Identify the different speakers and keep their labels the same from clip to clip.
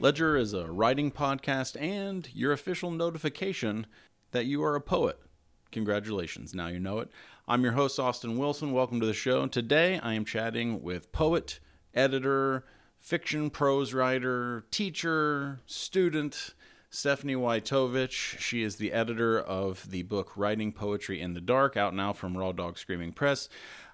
Speaker 1: Ledger is a writing podcast and your official notification that you are a poet. Congratulations, now you know it. I'm your host, Austin Wilson. Welcome to the show. Today I am chatting with poet, editor, fiction prose writer, teacher, student, Stephanie Wytovich. She is the editor of the book Writing Poetry in the Dark, out now from Raw Dog Screaming Press.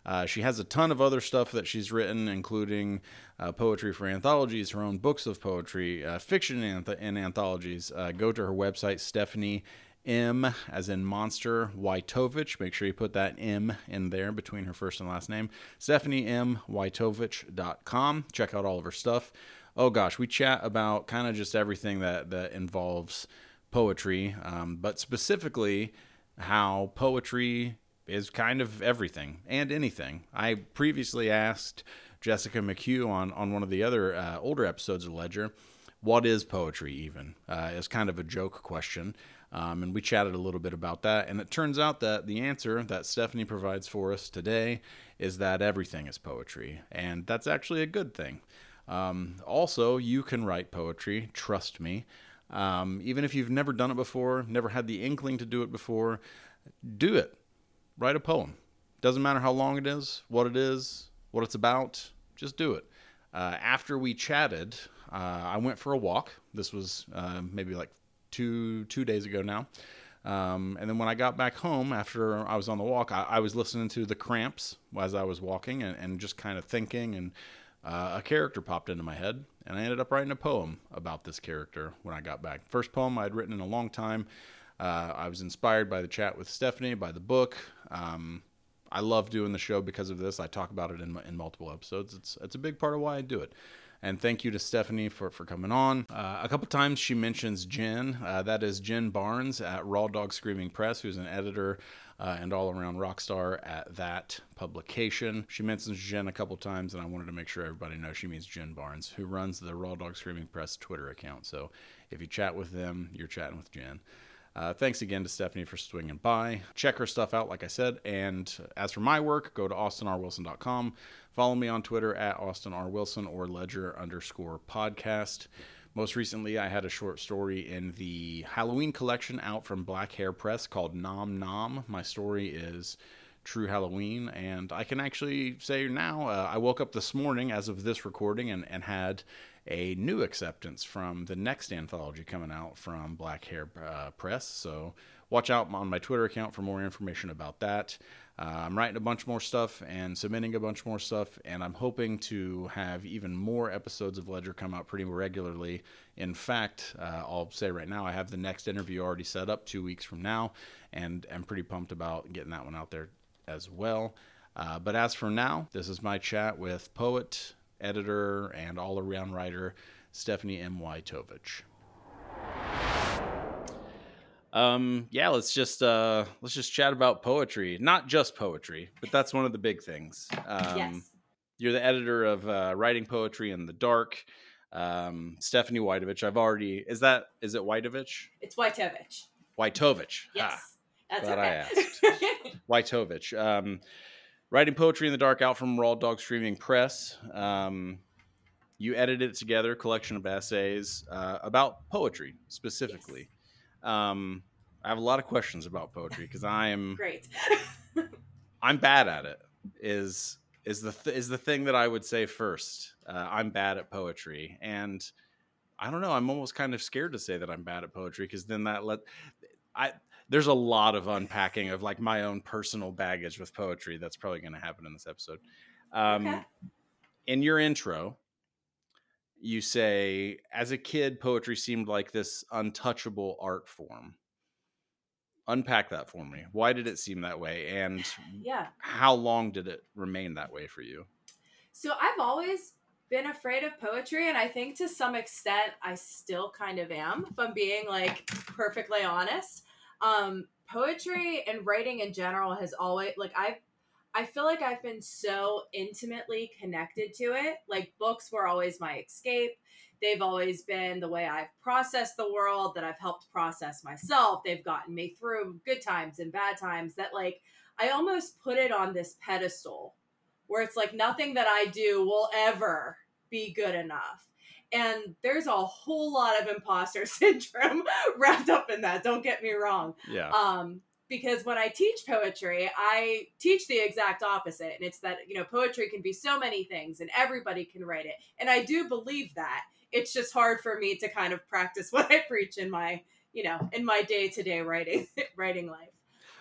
Speaker 1: Uh, she has a ton of other stuff that she's written, including uh, poetry for anthologies, her own books of poetry, uh, fiction and, and anthologies. Uh, go to her website, Stephanie M, as in monster, Wytovich. Make sure you put that M in there between her first and last name. Stephanie M. Wytovich.com. Check out all of her stuff. Oh gosh, we chat about kind of just everything that, that involves poetry, um, but specifically how poetry is kind of everything and anything. I previously asked Jessica McHugh on, on one of the other uh, older episodes of Ledger, what is poetry even? Uh, it's kind of a joke question. Um, and we chatted a little bit about that. And it turns out that the answer that Stephanie provides for us today is that everything is poetry. And that's actually a good thing. Um, also, you can write poetry, trust me. Um, even if you've never done it before, never had the inkling to do it before, do it. Write a poem. Doesn't matter how long it is, what it is, what it's about, just do it. Uh, after we chatted, uh, I went for a walk. This was uh, maybe like two two days ago now. Um, and then when I got back home after I was on the walk, I, I was listening to the Cramps as I was walking and, and just kind of thinking. And uh, a character popped into my head, and I ended up writing a poem about this character when I got back. First poem I'd written in a long time. Uh, I was inspired by the chat with Stephanie, by the book. Um, I love doing the show because of this. I talk about it in, in multiple episodes. It's it's a big part of why I do it. And thank you to Stephanie for, for coming on. Uh, a couple times she mentions Jen. Uh, that is Jen Barnes at Raw Dog Screaming Press, who's an editor uh, and all around rock star at that publication. She mentions Jen a couple times, and I wanted to make sure everybody knows she means Jen Barnes, who runs the Raw Dog Screaming Press Twitter account. So if you chat with them, you're chatting with Jen. Uh, thanks again to Stephanie for swinging by. Check her stuff out, like I said. And as for my work, go to austinrwilson.com. Follow me on Twitter at Austin R. Wilson or Ledger underscore podcast. Most recently, I had a short story in the Halloween collection out from Black Hare Press called Nom Nom. My story is True Halloween, and I can actually say now uh, I woke up this morning as of this recording and, and had a new acceptance from the next anthology coming out from Black Hare uh, Press. So watch out on my Twitter account for more information about that. Uh, I'm writing a bunch more stuff and submitting a bunch more stuff, and I'm hoping to have even more episodes of Ledger come out pretty regularly. In fact, uh, I'll say right now, I have the next interview already set up two weeks from now, and I'm pretty pumped about getting that one out there as well. Uh, but as for now, this is my chat with poet, editor, and all around writer Stephanie M. Wytovich. Um, yeah, let's just uh, let's just chat about poetry. Not just poetry, but that's one of the big things. Um,
Speaker 2: yes.
Speaker 1: You're the editor of uh, Writing Poetry in the Dark. Um, Stephanie Wytovich. I've already is that is it Wytovich?
Speaker 2: It's Wytovich.
Speaker 1: Wytovich.
Speaker 2: Yes. That's okay.
Speaker 1: I asked. Wytovich. Um, writing poetry in the dark out from Raw Dog Screaming Press. Um, you edited it together, a collection of essays uh, about poetry specifically. Um, I have a lot of questions about poetry because I am
Speaker 2: Great.
Speaker 1: I'm bad at it. Is is the th- is the thing that I would say first. Uh, I'm bad at poetry, and I don't know. I'm almost kind of scared to say that I'm bad at poetry because then that let I there's a lot of unpacking of like my own personal baggage with poetry that's probably going to happen in this episode. Um,
Speaker 2: Okay.
Speaker 1: In your intro, you say, as a kid, poetry seemed like this untouchable art form. Unpack that for me. Why did it seem that way? And
Speaker 2: yeah.
Speaker 1: how long did it remain that way for you?
Speaker 2: So I've always been afraid of poetry, and I think to some extent I still kind of am, if I'm being like perfectly honest. Um, poetry and writing in general has always like I've I feel like I've been so intimately connected to it. Like books were always my escape. They've always been the way I've processed the world, that I've helped process myself. They've gotten me through good times and bad times that like I almost put it on this pedestal where it's like nothing that I do will ever be good enough. And there's a whole lot of imposter syndrome wrapped up in that. Don't get me wrong.
Speaker 1: Yeah.
Speaker 2: Um, because when I teach poetry, I teach the exact opposite. And it's that, you know, poetry can be so many things and everybody can write it. And I do believe that. It's just hard for me to kind of practice what I preach in my, you know, in my day to day writing writing life.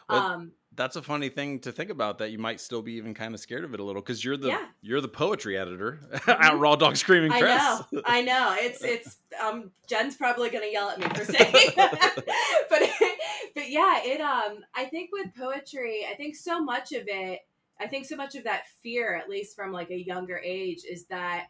Speaker 1: Well,
Speaker 2: um,
Speaker 1: That's a funny thing to think about that you might still be even kind of scared of it a little because you're the
Speaker 2: Yeah.
Speaker 1: you're the poetry editor
Speaker 2: Mhm.
Speaker 1: at Raw Dog Screaming
Speaker 2: I
Speaker 1: Press.
Speaker 2: I know, I know. It's it's um Jen's probably gonna yell at me for saying that. but but yeah, it um I think with poetry, I think so much of it I think so much of that fear, at least from like a younger age, is that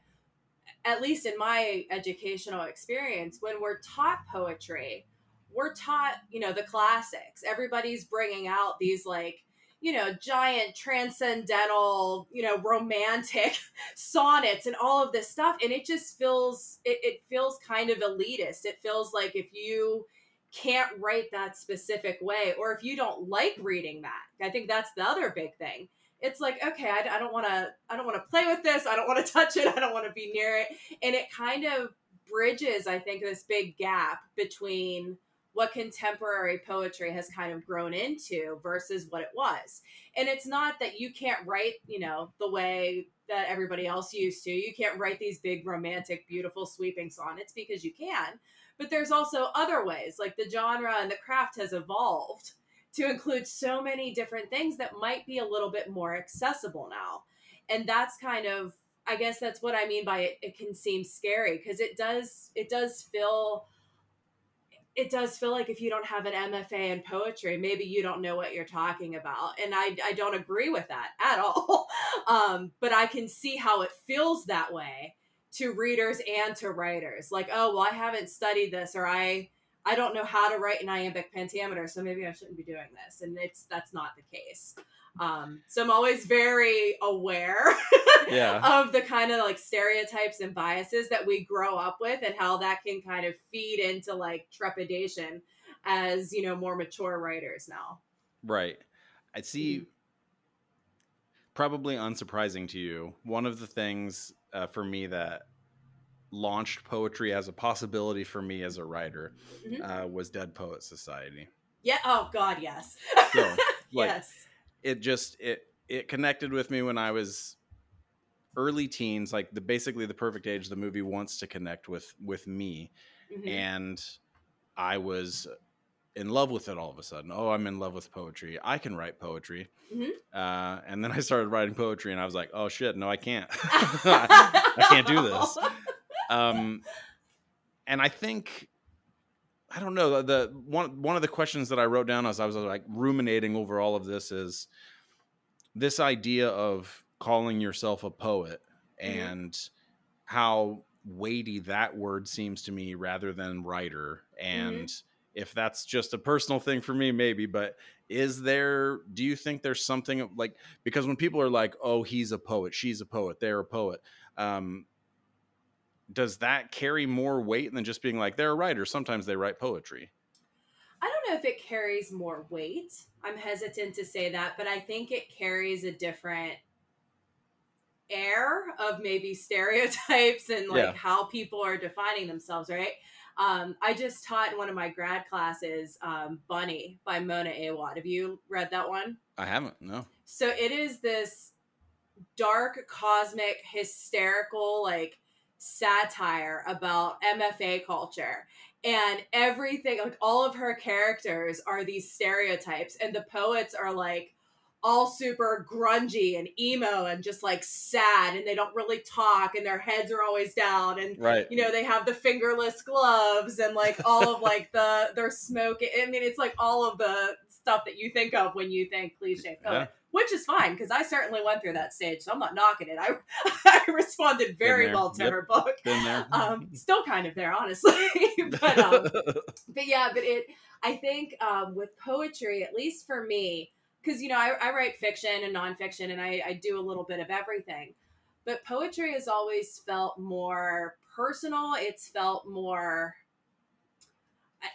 Speaker 2: at least in my educational experience, when we're taught poetry, we're taught, you know, the classics. Everybody's bringing out these like you know, giant transcendental, you know, romantic sonnets and all of this stuff. And it just feels, it, it feels kind of elitist. It feels like if you can't write that specific way, or if you don't like reading that, I think that's the other big thing. It's like, okay, I, I don't want to, I don't want to play with this. I don't want to touch it. I don't want to be near it. And it kind of bridges, I think, this big gap between what contemporary poetry has kind of grown into versus what it was. And it's not that you can't write, you know, the way that everybody else used to. You can't write these big, romantic, beautiful, sweeping sonnets because you can. But there's also other ways, like the genre and the craft has evolved to include so many different things that might be a little bit more accessible now. And that's kind of I guess that's what I mean by it, it can seem scary because it does it does feel it does feel like if you don't have an MFA in poetry, maybe you don't know what you're talking about. And I, I don't agree with that at all. Um, but I can see how it feels that way to readers and to writers. Like, oh, well, I haven't studied this or I I don't know how to write an iambic pentameter, so maybe I shouldn't be doing this. And it's that's not the case. Um, so I'm always very aware
Speaker 1: Yeah.
Speaker 2: of the kind of like stereotypes and biases that we grow up with and how that can kind of feed into like trepidation as you know more mature writers now
Speaker 1: Right. I see. Probably unsurprising to you. One of the things uh, for me that launched poetry as a possibility for me as a writer
Speaker 2: Mhm.
Speaker 1: uh, was Dead Poet Society.
Speaker 2: yeah oh god yes
Speaker 1: So, like,
Speaker 2: yes
Speaker 1: it just it it connected with me when I was early teens, like the basically the perfect age the movie wants to connect with with me,
Speaker 2: Mhm.
Speaker 1: and I was in love with it all of a sudden. Oh, I'm in love with poetry. I can write poetry.
Speaker 2: Mhm.
Speaker 1: Uh, and then I started writing poetry, and I was like, oh shit, no, I can't. I can't do this. Um, and I think I don't know the one one of the questions that I wrote down as I was like ruminating over all of this is this idea of calling yourself a poet
Speaker 2: Mhm.
Speaker 1: and how weighty that word seems to me rather than writer and if that's just a personal thing for me maybe but is there do you think there's something like because when people are like oh he's a poet she's a poet they're a poet um does that carry more weight than just being like they're a writer sometimes they write poetry
Speaker 2: I don't know if it carries more weight. I'm hesitant to say that, but I think it carries a different air of maybe stereotypes and like
Speaker 1: Yeah.
Speaker 2: how people are defining themselves, right? Um, I just taught in one of my grad classes, um, Bunny by Mona Awad. Have you read that one?
Speaker 1: i haven't no
Speaker 2: So it is this dark, cosmic, hysterical, like satire about MFA culture. And everything, like all of her characters are these stereotypes, and the poets are like all super grungy and emo and just like sad, and they don't really talk, and their heads are always down, and
Speaker 1: right
Speaker 2: you know they have the fingerless gloves and like all of like the their smoke i mean it's like all of the stuff that you think of when you think cliche poet
Speaker 1: Yeah.
Speaker 2: which is fine because i certainly went through that stage so i'm not knocking it i, I responded very well to
Speaker 1: Yep.
Speaker 2: her book
Speaker 1: been there
Speaker 2: um still kind of there honestly but um but yeah but it i think um with poetry at least for me because you know I, I write fiction and nonfiction and I, I do a little bit of everything but poetry has always felt more personal it's felt more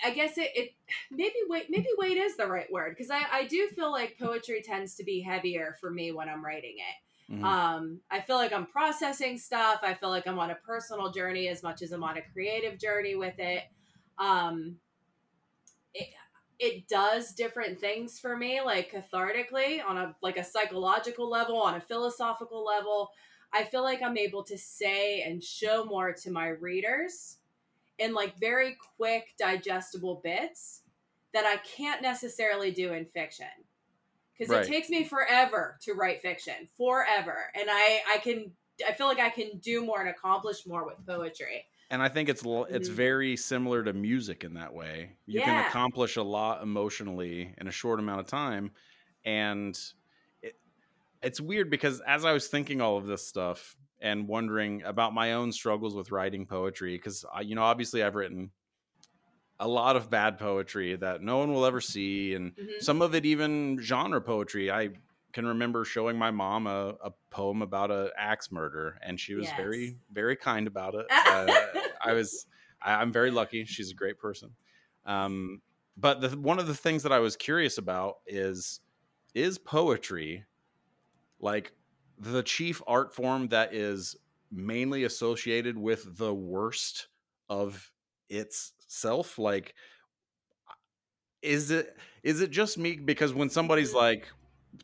Speaker 2: I- guess it, it maybe weight maybe weight is the right word because I, I do feel like poetry tends to be heavier for me when I'm writing it.
Speaker 1: Mhm.
Speaker 2: Um, I feel like I'm processing stuff. I feel like I'm on a personal journey as much as I'm on a creative journey with it. Um, it, it does different things for me, like cathartically on a like a psychological level, on a philosophical level. I feel like I'm able to say and show more to my readers in like very quick, digestible bits that I can't necessarily do in fiction because
Speaker 1: Right.
Speaker 2: it takes me forever to write fiction, forever, and I I can I feel like I can do more and accomplish more with poetry.
Speaker 1: and I think it's l- it's
Speaker 2: Mhm.
Speaker 1: very similar to music in that way. You can accomplish a lot emotionally in a short amount of time, and it, it's weird because as I was thinking all of this stuff and wondering about my own struggles with writing poetry, because you know obviously I've written a lot of bad poetry that no one will ever see, and
Speaker 2: Mhm.
Speaker 1: some of it even genre poetry. I can remember showing my mom a, a poem about a axe murder, and she was
Speaker 2: Yes.
Speaker 1: very, very kind about it. Uh, I was, I, I'm very lucky. She's a great person. Um, but the, one of the things that I was curious about is, is poetry like the chief art form that is mainly associated with the worst of itself? Like, is it is it just me because when somebody's
Speaker 2: Mhm.
Speaker 1: like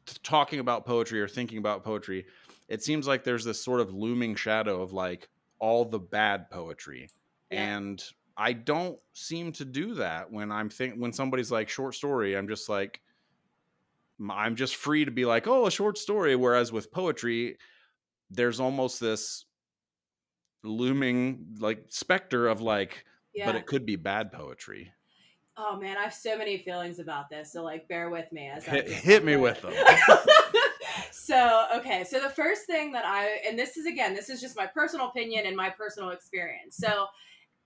Speaker 1: t- talking about poetry or thinking about poetry it seems like there's this sort of looming shadow of like all the bad poetry
Speaker 2: Yeah.
Speaker 1: and i don't seem to do that when i'm think when somebody's like short story i'm just like i'm just free to be like oh a short story whereas with poetry there's almost this looming like specter of like
Speaker 2: yeah.
Speaker 1: but it could be bad poetry
Speaker 2: Oh man, I have so many feelings about this. So like, bear with me as I
Speaker 1: hit, hit me with them
Speaker 2: so okay, so the first thing that I and this is again, this is just my personal opinion and my personal experience. So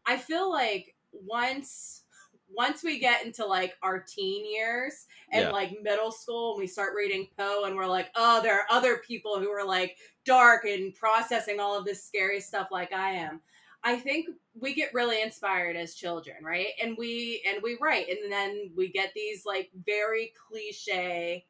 Speaker 2: I feel like once once we get into like our teen years and
Speaker 1: Yeah.
Speaker 2: like middle school and we start reading Poe and we're like, oh, there are other people who are like dark and processing all of this scary stuff like I am. I think we get really inspired as children, right? And we and we write and then we get these like very cliche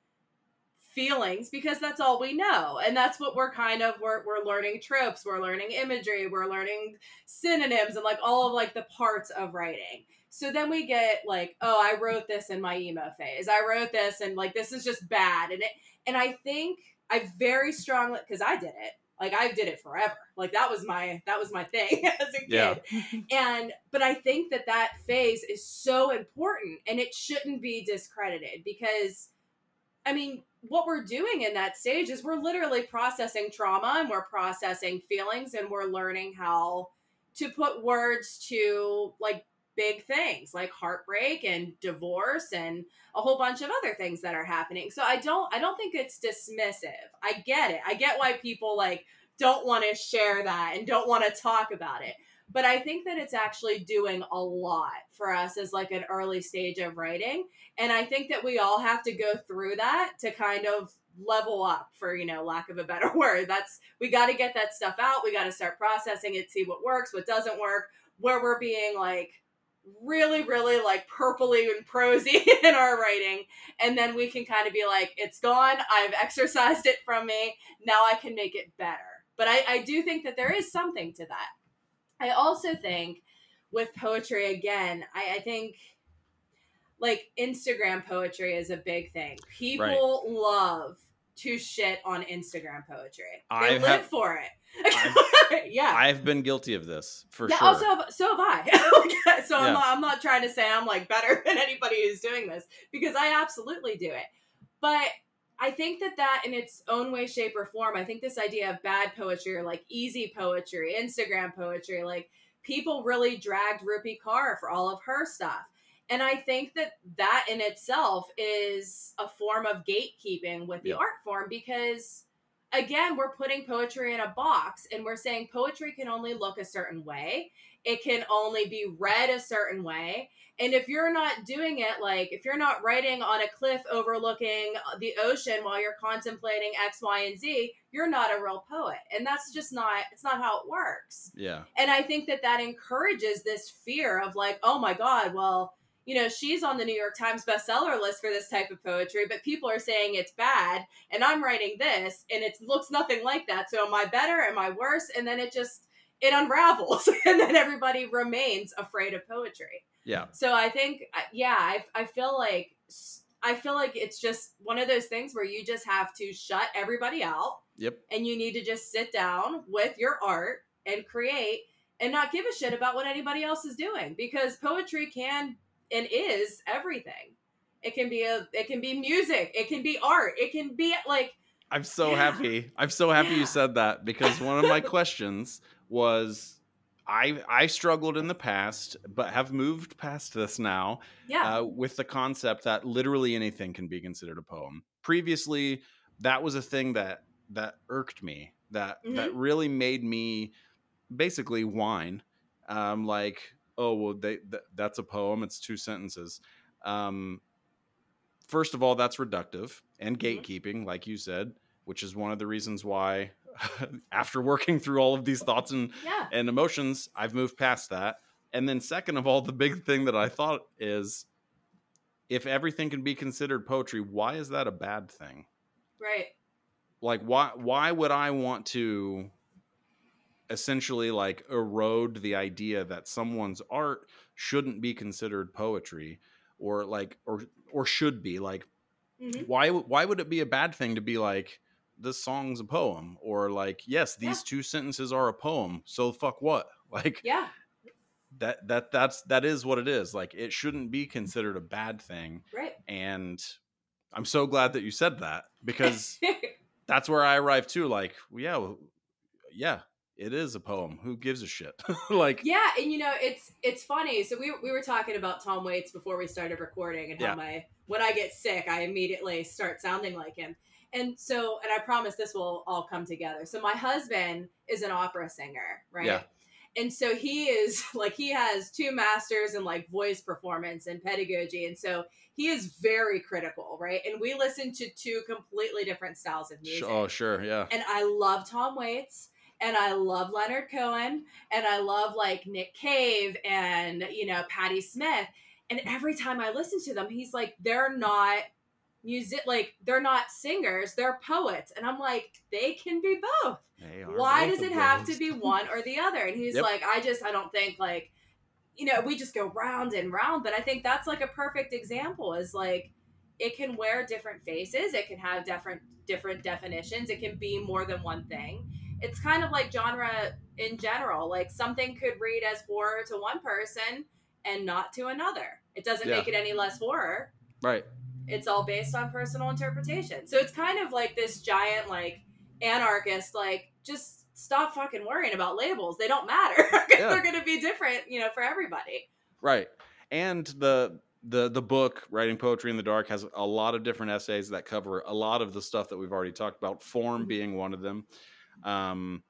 Speaker 2: feelings because that's all we know and that's what we're kind of we're, we're learning tropes we're learning imagery we're learning synonyms and like all of like the parts of writing so then we get like oh i wrote this in my emo phase. I wrote this and like this is just bad. And it and i think i very strongly because i did it. Like i did it forever. Like that was my that was my thing as a kid.
Speaker 1: Yeah.
Speaker 2: and but i think that that phase is so important and it shouldn't be discredited because i mean what we're doing in that stage is we're literally processing trauma and we're processing feelings and we're learning how to put words to like big things like heartbreak and divorce and a whole bunch of other things that are happening. So i don't i don't think it's dismissive. I get it. I get why people like don't want to share that and don't want to talk about it. But i think that it's actually doing a lot for us as like an early stage of writing. And i think that we all have to go through that to kind of level up for you know lack of a better word. That's we got to get that stuff out. We got to start processing it see what works what doesn't work where we're being like really really like purpley and prosy in our writing. And then we can kind of be like it's gone. I've exercised it from me. Now i can make it better. But i, I do think that there is something to that. I also think with poetry again i, I think like instagram poetry is a big thing. People love to shit on instagram poetry they
Speaker 1: I
Speaker 2: live
Speaker 1: have-
Speaker 2: for it
Speaker 1: I've-
Speaker 2: yeah
Speaker 1: i've been guilty of this for
Speaker 2: yeah,
Speaker 1: sure
Speaker 2: also so have I. So
Speaker 1: Yeah.
Speaker 2: I'm not I'm not trying to say I'm like better than anybody who's doing this because I absolutely do it. But I think that that in its own way, shape, or form, I think this idea of bad poetry or like easy poetry, Instagram poetry, like people really dragged Rupi Kaur for all of her stuff. And I think that that in itself is a form of gatekeeping with the
Speaker 1: Yeah.
Speaker 2: art form because again, we're putting poetry in a box and we're saying poetry can only look a certain way. It can only be read a certain way. And if you're not doing it, like if you're not writing on a cliff overlooking the ocean while you're contemplating X, Y, and Z, you're not a real poet. And that's just not, it's not how it works.
Speaker 1: yeah
Speaker 2: And I think that that encourages this fear of like, oh my God, well, you know, she's on the New York Times bestseller list for this type of poetry, but people are saying it's bad, and I'm writing this, and it looks nothing like that. So am I better? Am I worse? And then it just it unravels, and then everybody remains afraid of poetry.
Speaker 1: Yeah.
Speaker 2: So I think, yeah, I I feel like I feel like it's just one of those things where you just have to shut everybody out.
Speaker 1: Yep.
Speaker 2: And you need to just sit down with your art and create and not give a shit about what anybody else is doing because poetry can and is everything. It can be a it can be music, it can be art, it can be like
Speaker 1: I'm so
Speaker 2: Yeah.
Speaker 1: happy. I'm so happy
Speaker 2: Yeah.
Speaker 1: you said that because one of my questions was I I struggled in the past but have moved past this now
Speaker 2: yeah.
Speaker 1: uh, with the concept that literally anything can be considered a poem. Previously, that was a thing that that irked me. That that really made me basically whine. Um, like, oh well, they th- that's a poem. It's two sentences. Um, first of all, that's reductive and
Speaker 2: Mhm.
Speaker 1: gatekeeping, like you said, which is one of the reasons why, after working through all of these thoughts and
Speaker 2: yeah.
Speaker 1: and emotions, I've moved past that. And then, second of all, the big thing that I thought is if everything can be considered poetry, why is that a bad thing?
Speaker 2: Right.
Speaker 1: Like, why why would I want to essentially like erode the idea that someone's art shouldn't be considered poetry or like or or should be like
Speaker 2: Mhm.
Speaker 1: why why would it be a bad thing to be like this song's a poem or like yes these
Speaker 2: Yeah.
Speaker 1: two sentences are a poem so fuck what like
Speaker 2: Yeah.
Speaker 1: that that that's that is what it is like it shouldn't be considered a bad thing
Speaker 2: Right.
Speaker 1: and i'm so glad that you said that because that's where i arrived too like yeah yeah it is a poem who gives a shit like
Speaker 2: Yeah, and you know it's it's funny. So we we were talking about Tom Waits before we started recording, and how
Speaker 1: Yeah.
Speaker 2: my when I get sick, I immediately start sounding like him. And so, and I promise this will all come together. So my husband is an opera singer, right?
Speaker 1: Yeah.
Speaker 2: And so he is like he has two masters in like voice performance and pedagogy, and so he is very critical, right? And we listen to two completely different styles of music
Speaker 1: oh sure yeah
Speaker 2: and I love Tom Waits and I love Leonard Cohen and I love like Nick Cave and you know Patti Smith and every time I listen to them he's like they're not music like they're not singers they're poets and I'm like they can be both. Why
Speaker 1: both
Speaker 2: does it have to be one or the other? And he's
Speaker 1: Yep.
Speaker 2: like I just I don't think like you know we just go round and round but I think that's like a perfect example is like it can wear different faces it can have different different definitions it can be more than one thing it's kind of like genre in general like something could read as horror to one person and not to another it doesn't
Speaker 1: Yeah.
Speaker 2: make it any less horror
Speaker 1: right
Speaker 2: it's all based on personal interpretation. So it's kind of like this giant like anarchist like just stop fucking worrying about labels. They don't matter because
Speaker 1: Yeah.
Speaker 2: they're going to be different, you know, for everybody.
Speaker 1: Right. And the the the book Writing Poetry in the Dark has a lot of different essays that cover a lot of the stuff that we've already talked about, form
Speaker 2: Mhm.
Speaker 1: being one of them. Um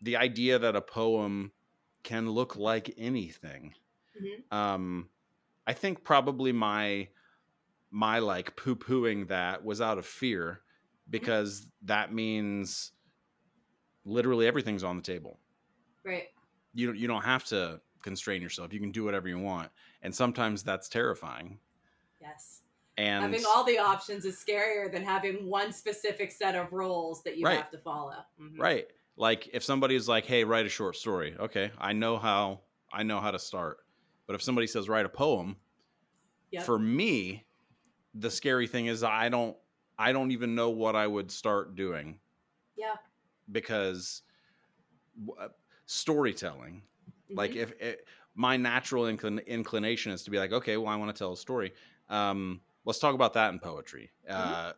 Speaker 1: the idea that a poem can look like anything.
Speaker 2: Mhm.
Speaker 1: Um I think probably my my like poo-pooing that was out of fear because that means literally everything's on the table
Speaker 2: Right.
Speaker 1: you don't you don't have to constrain yourself. You can do whatever you want, and sometimes that's terrifying.
Speaker 2: Yes.
Speaker 1: And
Speaker 2: having all the options is scarier than having one specific set of rules that you
Speaker 1: Right.
Speaker 2: have to follow. Mhm.
Speaker 1: right, like if somebody's like, "Hey, write a short story," okay, I know how I know how to start. But if somebody says write a poem,
Speaker 2: Yep.
Speaker 1: for me, the scary thing is I don't I don't even know what I would start doing
Speaker 2: Yeah.
Speaker 1: because w- uh, storytelling like
Speaker 2: Mhm.
Speaker 1: if it, my natural inclin- inclination is to be like okay well i want to tell a story um, let's talk about that in poetry uh,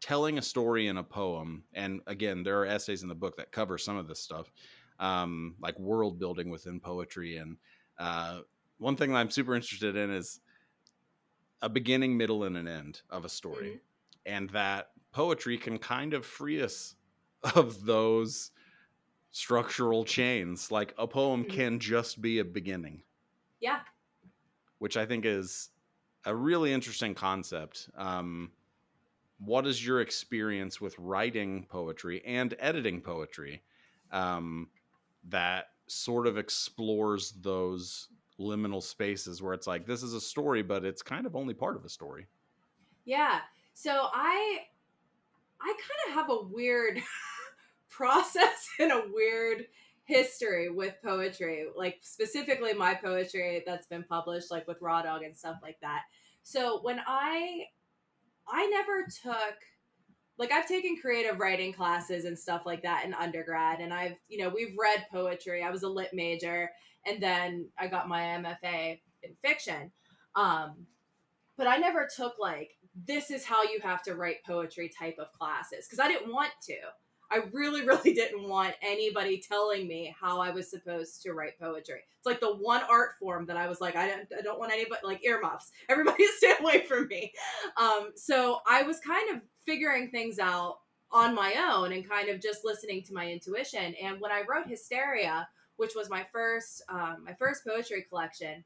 Speaker 1: telling a story in a poem and again there are essays in the book that cover some of this stuff um, like world building within poetry and uh, one thing that i'm super interested in is a beginning middle and an end of a story
Speaker 2: Mhm.
Speaker 1: and that poetry can kind of free us of those structural chains. Like a poem
Speaker 2: Mhm.
Speaker 1: can just be a beginning,
Speaker 2: yeah.
Speaker 1: which I think is a really interesting concept. Um, what is your experience with writing poetry and editing poetry um, that sort of explores those liminal spaces where it's like this is a story, but it's kind of only part of a story.
Speaker 2: Yeah. So I I kind of have a weird process and a weird history with poetry, like specifically my poetry that's been published, like with Raw Dog and stuff like that. So when I I never took like I've taken creative writing classes and stuff like that in undergrad and I've you know we've read poetry. I was a lit major and then I got my MFA in fiction. Um but I never took like this is how you have to write poetry type of classes because I didn't want to. I really, really didn't want anybody telling me how I was supposed to write poetry. It's like the one art form that I was like, I don't, I don't want anybody like earmuffs. Everybody stay away from me. Um, so I was kind of figuring things out on my own and kind of just listening to my intuition. And when I wrote Hysteria, which was my first, um, my first poetry collection,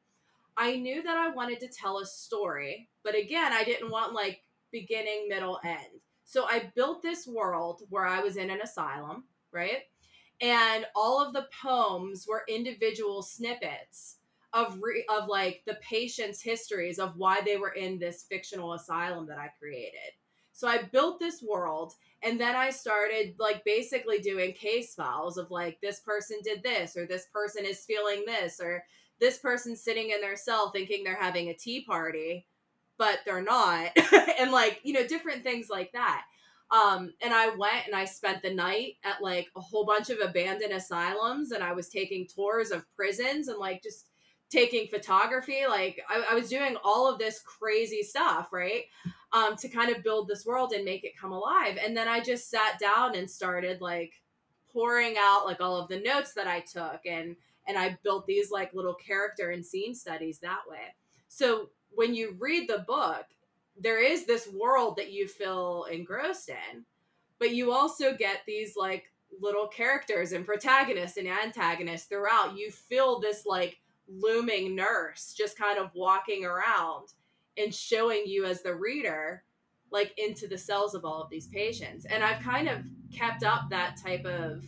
Speaker 2: I knew that I wanted to tell a story, but again, I didn't want like beginning, middle, end. So I built this world where I was in an asylum, right? And all of the poems were individual snippets of re- of like the patients' histories of why they were in this fictional asylum that I created. So I built this world and then I started like basically doing case files of like this person did this or this person is feeling this or this person's sitting in their cell thinking they're having a tea party but they're not. And like you know different things like that. Um, and i went and i spent the night at like a whole bunch of abandoned asylums and i was taking tours of prisons and like just taking photography. Like i, I was doing all of this crazy stuff right? Um, to kind of build this world and make it come alive. And then i just sat down and started like pouring out like all of the notes that i took and and I built these like little character and scene studies that way. So when you read the book, there is this world that you feel engrossed in, but you also get these like little characters and protagonists and antagonists throughout. You feel this like looming nurse just kind of walking around and showing you as the reader like into the cells of all of these patients. And I've kind of kept up that type of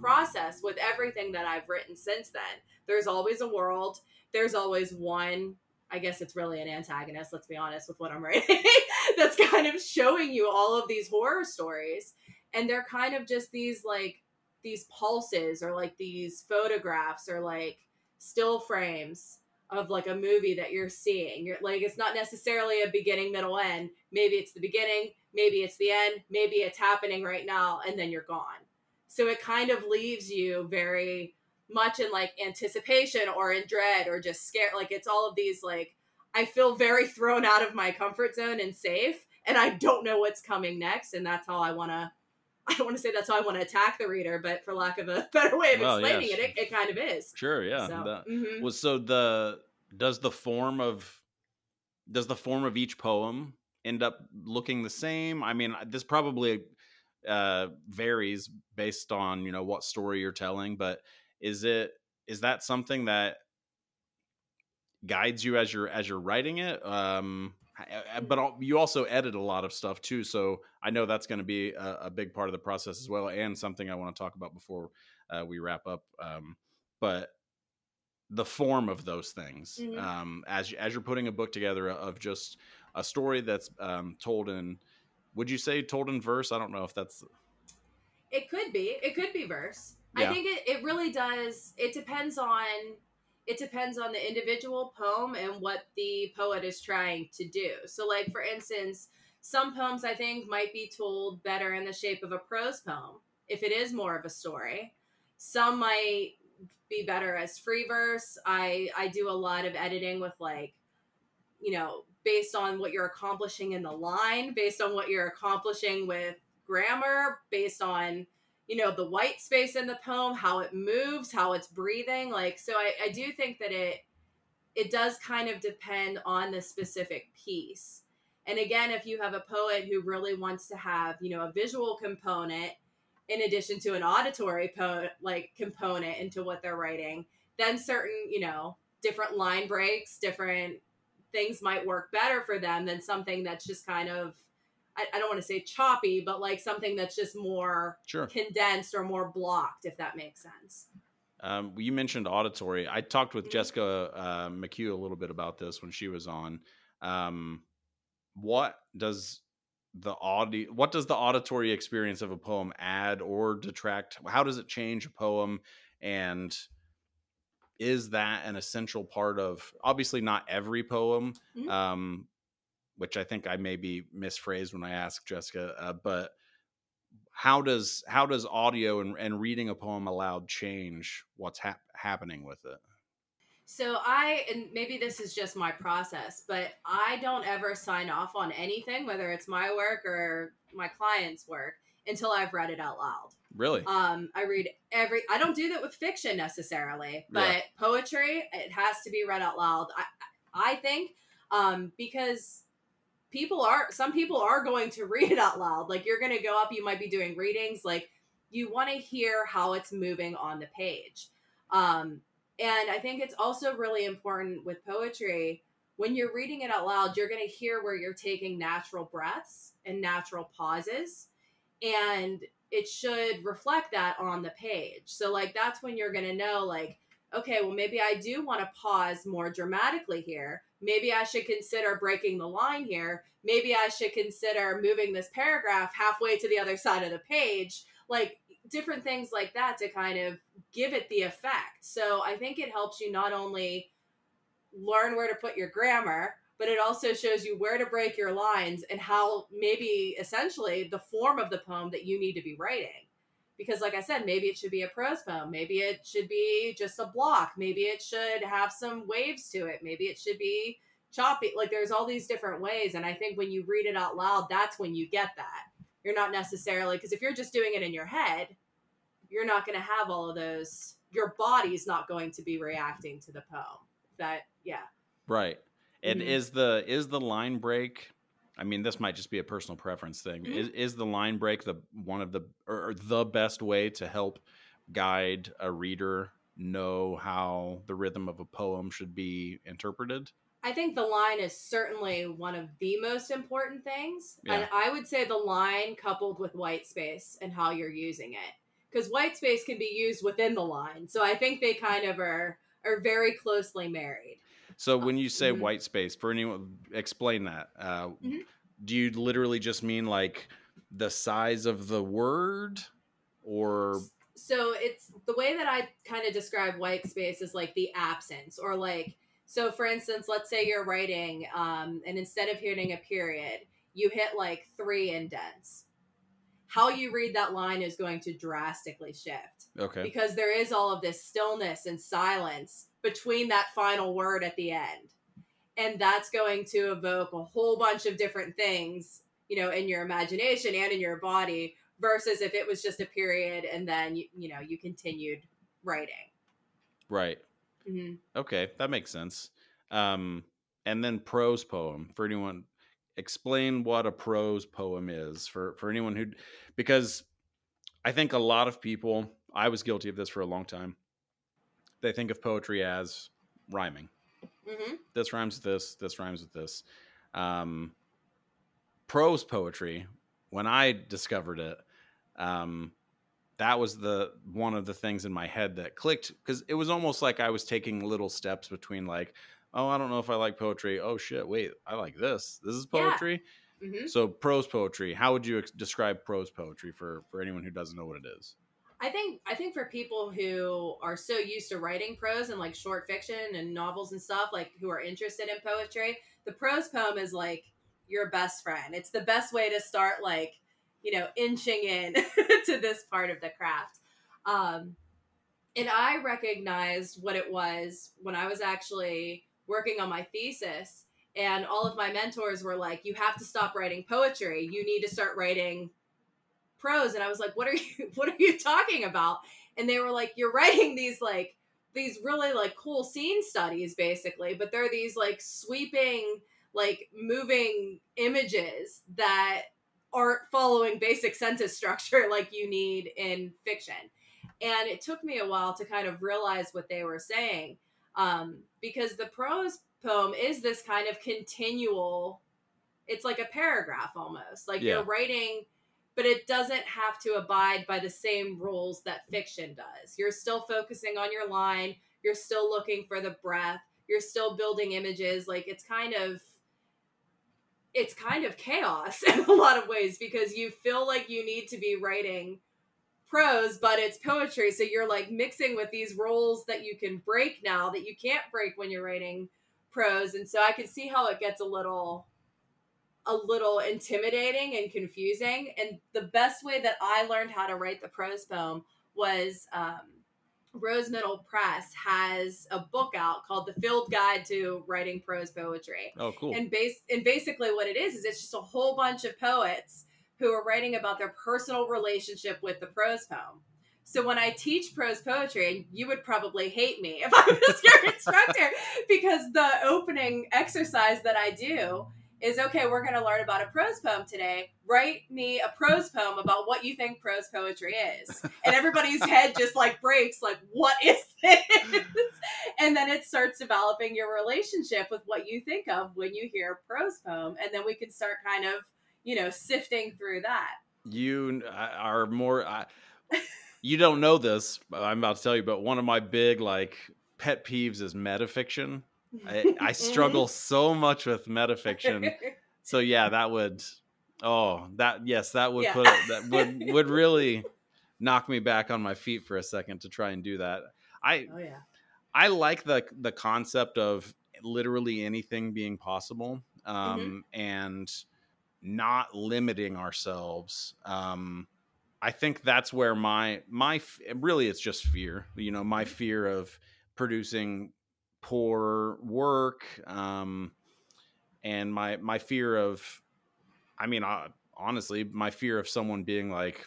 Speaker 2: process with everything that I've written since then. There's always a world, there's always one I guess it's really an antagonist, let's be honest with what I'm writing, that's kind of showing you all of these horror stories. And they're kind of just these like these pulses or like these photographs or like still frames of like a movie that you're seeing. You're like it's not necessarily a beginning, middle, end. Maybe it's the beginning, maybe it's the end, maybe it's happening right now, and then you're gone. So it kind of leaves you very much in like anticipation or in dread or just scared. Like it's all of these like I feel very thrown out of my comfort zone and safe, and I don't know what's coming next. And that's how I want to. I don't want to say that's how I want to attack the reader, but for lack of a better way of well, explaining it, it, it, kind of is.
Speaker 1: Sure, yeah. So, that, mm-hmm. was so the does the form of does the form of each poem end up looking the same? I mean, this probably uh, varies based on you know what story you're telling but is it is that something that guides you as you're as you're writing it um but you also edit a lot of stuff too so i know that's going to be a, a, big part of the process as well and something i want to talk about before uh, we wrap up um but the form of those things mm-hmm. um as as you're putting a book together of just a story that's um told in would you say told in verse? I don't know if that's.
Speaker 2: It could be. It could be verse. Yeah. I think it, it really does. It depends on it depends on the individual poem and what the poet is trying to do. So, like for instance, some poems I think might be told better in the shape of a prose poem if it is more of a story. Some might be better as free verse. I I do a lot of editing with like, you know, based on what you're accomplishing in the line, based on what you're accomplishing with grammar, based on you know the white space in the poem, how it moves, how it's breathing. Like so, I, I do think that it it does kind of depend on the specific piece. And again, if you have a poet who really wants to have you know a visual component in addition to an auditory po- like component into what they're writing, then certain you know different line breaks, different things might work better for them than something that's just kind of I, I don't want to say choppy, but like something that's just more
Speaker 1: sure.
Speaker 2: condensed or more blocked, if that makes sense.
Speaker 1: Um, you mentioned auditory. I talked with
Speaker 2: Mhm.
Speaker 1: Jessica uh, McHugh a little bit about this when she was on. Um, what does the audio? What does the auditory experience of a poem add or detract? How does it change a poem? And is that an essential part of? Obviously, not every poem,
Speaker 2: Mhm.
Speaker 1: um, which I think I maybe misphrased when I asked Jessica. Uh, but how does how does audio and, and reading a poem aloud change what's hap- happening with it?
Speaker 2: So I and maybe this is just my process, but I don't ever sign off on anything, whether it's my work or my client's work, until I've read it out loud.
Speaker 1: Really?
Speaker 2: Um, I read every. I don't do that with fiction necessarily, but
Speaker 1: Yeah.
Speaker 2: poetry it has to be read out loud. I I think um, because people are some people are going to read it out loud. Like you're going to go up, you might be doing readings. Like you want to hear how it's moving on the page. Um, and I think it's also really important with poetry when you're reading it out loud, you're going to hear where you're taking natural breaths and natural pauses. And it should reflect that on the page. So, like, that's when you're going to know, like, okay, well, maybe I do want to pause more dramatically here. Maybe I should consider breaking the line here. Maybe I should consider moving this paragraph halfway to the other side of the page. Like, different things like that to kind of give it the effect. So I think it helps you not only learn where to put your grammar, but it also shows you where to break your lines and how maybe essentially the form of the poem that you need to be writing. Because, like I said, maybe it should be a prose poem. Maybe it should be just a block. Maybe it should have some waves to it. Maybe it should be choppy. Like, there's all these different ways. And I think when you read it out loud, that's when you get that. You're not necessarily, because if you're just doing it in your head, you're not going to have all of those. Your body's not going to be reacting to the poem. That, yeah.
Speaker 1: Right. And
Speaker 2: Mhm.
Speaker 1: is the is the line break? I mean, this might just be a personal preference thing.
Speaker 2: Mhm.
Speaker 1: Is is the line break the one of the or, or the best way to help guide a reader know how the rhythm of a poem should be interpreted?
Speaker 2: I think the line is certainly one of the most important things.
Speaker 1: Yeah.
Speaker 2: And I would say the line coupled with white space and how you're using it. Because white space can be used within the line. So I think they kind of are are very closely married.
Speaker 1: So when you say
Speaker 2: Mhm.
Speaker 1: white space, for anyone, explain that. Uh,
Speaker 2: Mhm.
Speaker 1: Do you literally just mean like the size of the word, or
Speaker 2: so it's the way that I kind of describe white space is like the absence or like so for instance let's say you're writing um, and instead of hitting a period you hit like three indents how you read that line is going to drastically shift
Speaker 1: okay?
Speaker 2: because there is all of this stillness and silence between that final word at the end and that's going to evoke a whole bunch of different things you know in your imagination and in your body versus if it was just a period and then you, you know you continued writing
Speaker 1: Right.
Speaker 2: Mm-hmm.
Speaker 1: Okay, that makes sense. Um, and then prose poem for anyone. Explain what a prose poem is for for anyone who, because I think a lot of people. I was guilty of this for a long time. They think of poetry as rhyming.
Speaker 2: hmm
Speaker 1: This rhymes with this. This rhymes with this. Um, prose poetry. When I discovered it, um, that was the one of the things in my head that clicked because it was almost like I was taking little steps between like, oh, I don't know if I like poetry. Oh shit, wait, I like this. This is
Speaker 2: Yeah.
Speaker 1: poetry.
Speaker 2: hmm
Speaker 1: So prose poetry. How would you ex- describe prose poetry for for anyone who doesn't know what it is?
Speaker 2: I think I think for people who are so used to writing prose and like short fiction and novels and stuff, like who are interested in poetry, the prose poem is like your best friend. It's the best way to start like, you know, inching in to this part of the craft. Um and I recognized what it was when I was actually working on my thesis and all of my mentors were like, you have to stop writing poetry. You need to start writing prose and i was like what are you what are you talking about and they were like you're writing these like these really like cool scene studies basically but they're these like sweeping like moving images that aren't following basic sentence structure like you need in fiction and it took me a while to kind of realize what they were saying um, because the prose poem is this kind of continual it's like a paragraph almost like
Speaker 1: Yeah.
Speaker 2: you're writing but it doesn't have to abide by the same rules that fiction does. You're still focusing on your line, you're still looking for the breath, you're still building images. Like it's kind of it's kind of chaos in a lot of ways because you feel like you need to be writing prose, but it's poetry. So you're like mixing with these rules that you can break now that you can't break when you're writing prose. And so I can see how it gets a little a little intimidating and confusing. And the best way that I learned how to write the prose poem was um, Rose Metal Press has a book out called The Field Guide to Writing Prose Poetry.
Speaker 1: Oh, cool.
Speaker 2: And base and basically what it is is it's just a whole bunch of poets who are writing about their personal relationship with the prose poem. So when I teach prose poetry, and you would probably hate me if I was your instructor, because the opening exercise that I do is okay, we're going to learn about a prose poem today. Write me a prose poem about what you think prose poetry is. And everybody's head just like breaks, like, what is this? and then it starts developing your relationship with what you think of when you hear a prose poem. And then we can start kind of, you know, sifting through that.
Speaker 1: You are more. Uh, you don't know this, I'm about to tell you, but one of my big, like, pet peeves is metafiction. I, I struggle so much with metafiction. So yeah, that would oh that yes, that would yeah. put that would would really knock me back on my feet for a second to try and do that. I
Speaker 2: oh yeah.
Speaker 1: I like the the concept of literally anything being possible um, mm-hmm. and not limiting ourselves. Um, I think that's where my my really it's just fear. You know, my mm-hmm. fear of producing poor work um, and my my fear of i mean uh, honestly my fear of someone being like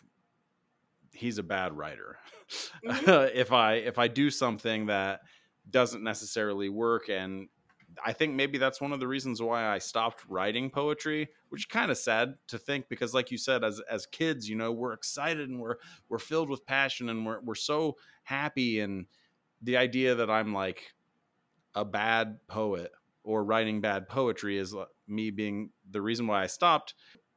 Speaker 1: he's a bad writer mm-hmm. if i if i do something that doesn't necessarily work and i think maybe that's one of the reasons why i stopped writing poetry which is kind of sad to think because like you said as as kids you know we're excited and we're we're filled with passion and we're we're so happy and the idea that i'm like a bad poet or writing bad poetry is me being the reason why I stopped.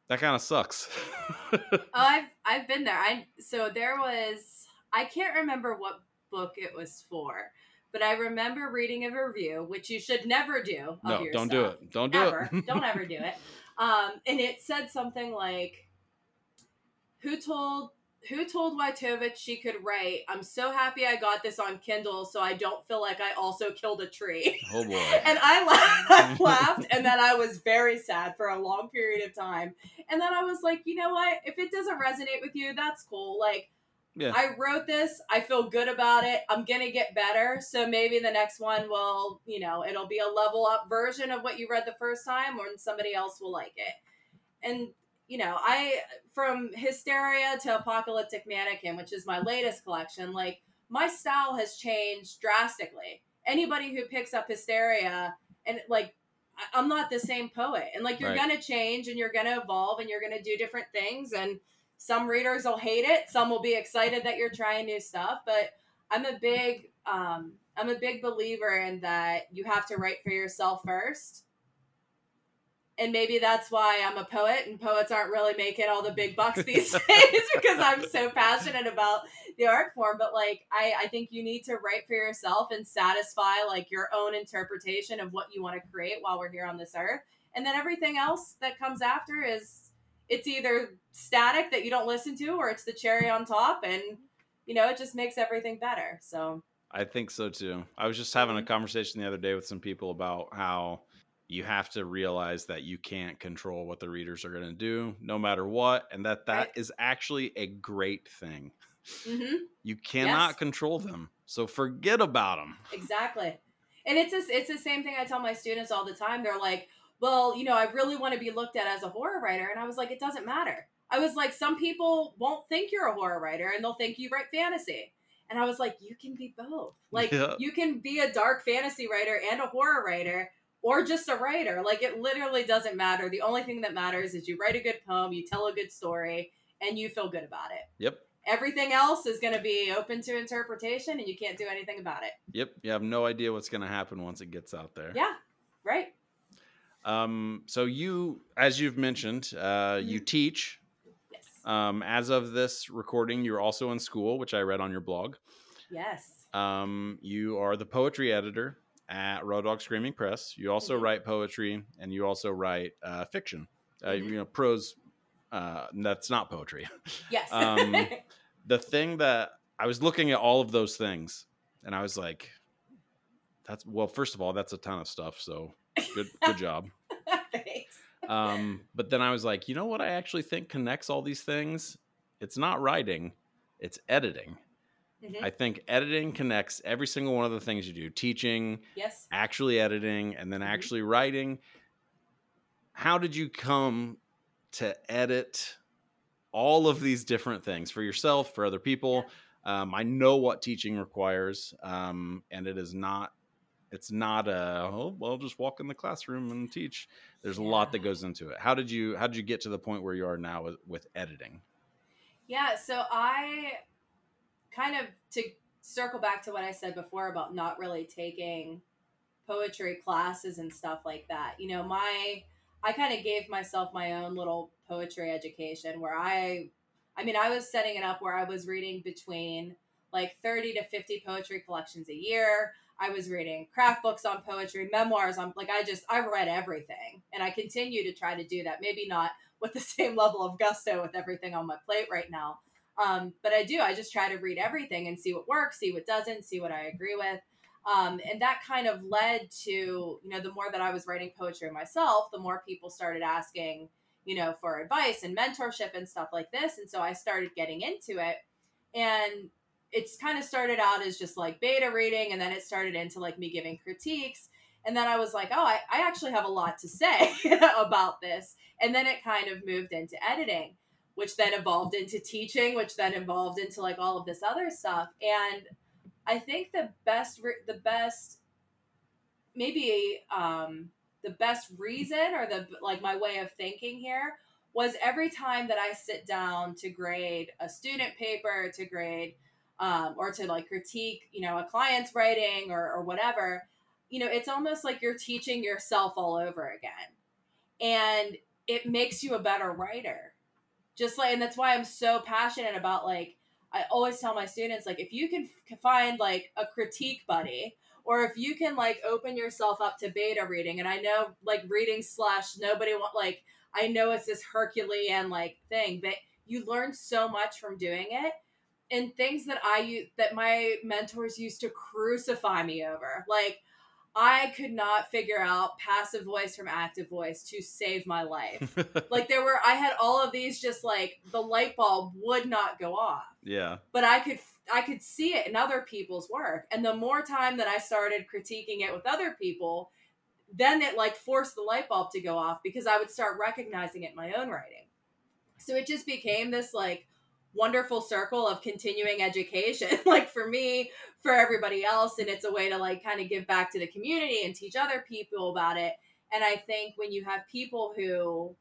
Speaker 1: That kind of sucks.
Speaker 2: oh, I've I've been there. I so there was I can't remember what book it was for, but I remember reading a review, which you should never do.
Speaker 1: no, don't do it. Don't do
Speaker 2: ever.
Speaker 1: it.
Speaker 2: don't ever do it. Um, and it said something like, "Who told who told Wytovich she could write? I'm so happy I got this on Kindle so I don't feel like I also killed a tree.
Speaker 1: Oh boy.
Speaker 2: and I laughed, I laughed and then I was very sad for a long period of time. And then I was like, you know what? If it doesn't resonate with you, that's cool. Like yeah. I wrote this. I feel good about it. I'm going to get better. So maybe the next one will, you know, it'll be a level up version of what you read the first time or somebody else will like it. And you know, I from Hysteria to Apocalyptic Mannequin, which is my latest collection, like my style has changed drastically. Anybody who picks up Hysteria and like I'm not the same poet. And like you're right. gonna change and you're gonna evolve and you're gonna do different things and some readers will hate it, some will be excited that you're trying new stuff, but I'm a big um I'm a big believer in that you have to write for yourself first and maybe that's why I'm a poet and poets aren't really making all the big bucks these days because I'm so passionate about the art form. But like, I, I think you need to write for yourself and satisfy like your own interpretation of what you want to create while we're here on this earth. And then everything else that comes after is it's either static that you don't listen to or it's the cherry on top. And, you know, it just makes everything better. So
Speaker 1: I think so too. I was just having a conversation the other day with some people about how you have to realize that you can't control what the readers are going to do no matter what and that that right. is actually a great thing mm-hmm. you cannot yes. control them so forget about them
Speaker 2: exactly and it's a, it's the same thing i tell my students all the time they're like well you know i really want to be looked at as a horror writer and i was like it doesn't matter i was like some people won't think you're a horror writer and they'll think you write fantasy and i was like you can be both like yeah. you can be a dark fantasy writer and a horror writer or just a writer. Like it literally doesn't matter. The only thing that matters is you write a good poem, you tell a good story, and you feel good about it.
Speaker 1: Yep.
Speaker 2: Everything else is going to be open to interpretation, and you can't do anything about it.
Speaker 1: Yep. You have no idea what's going to happen once it gets out there.
Speaker 2: Yeah. Right.
Speaker 1: Um. So you, as you've mentioned, uh, mm-hmm. you teach.
Speaker 2: Yes.
Speaker 1: Um, as of this recording, you're also in school, which I read on your blog.
Speaker 2: Yes.
Speaker 1: Um, you are the poetry editor at Raw Dog Screaming Press. You also
Speaker 2: Mhm.
Speaker 1: write poetry, and you also write uh, fiction. Uh,
Speaker 2: Mhm.
Speaker 1: You know, prose. Uh, that's not poetry.
Speaker 2: Yes.
Speaker 1: um, the thing that I was looking at all of those things, and I was like, "That's well." First of all, that's a ton of stuff. So good, good job.
Speaker 2: Thanks.
Speaker 1: Um, but then I was like, you know what? I actually think connects all these things. It's not writing, it's editing.
Speaker 2: Mhm.
Speaker 1: I think editing connects every single one of the things you do: teaching,
Speaker 2: yes.
Speaker 1: actually editing, and then
Speaker 2: Mhm.
Speaker 1: actually writing. How did you come to edit all of these different things for yourself, for other people? Um, I know what teaching requires, um, and it is not. It's not a oh well, just walk in the classroom and teach. There's a lot that goes into it. How did you How did you get to the point where you are now with, with editing?
Speaker 2: Yeah, so I kind of to circle back to what I said before about not really taking poetry classes and stuff like that. You know, my I kind of gave myself my own little poetry education where I I mean, I was setting it up where I was reading between like 30 to 50 poetry collections a year. I was reading craft books on poetry, memoirs on like I just I read everything and I continue to try to do that. Maybe not with the same level of gusto with everything on my plate right now. Um, but I do. I just try to read everything and see what works, see what doesn't, see what I agree with. Um, and that kind of led to, you know, the more that I was writing poetry myself, the more people started asking, you know, for advice and mentorship and stuff like this. And so I started getting into it. And it's kind of started out as just like beta reading, and then it started into like me giving critiques. And then I was like, oh, I, I actually have a lot to say about this. And then it kind of moved into editing, which then evolved into teaching, which then evolved into like all of this other stuff. And I think the best, the best, maybe um, the best reason or the like my way of thinking here was every time that I sit down to grade a student paper, to grade um, or to like critique, you know, a client's writing or, or whatever, you know, it's almost like you're teaching yourself all over again. And it makes you a better writer. Just like, and that's why I'm so passionate about like, I always tell my students, like, if you can find like a critique buddy, or if you can like open yourself up to beta reading, and I know like reading slash nobody want like, I know it's this Herculean like thing, but you learn so much from doing it and things that I use that my mentors used to crucify me over. Like I could not figure out passive voice from active voice to save my life. like there were I had all of these just like the light bulb would not go off.
Speaker 1: yeah,
Speaker 2: But I could I could see it in other people's work. And the more time that I started critiquing it with other people, then it like forced the light bulb to go off because I would start recognizing it in my own writing. So it just became this like wonderful circle of continuing education like for me for everybody else and it's a way to like kind of give back to the community and teach other people about it. And i think when you have people who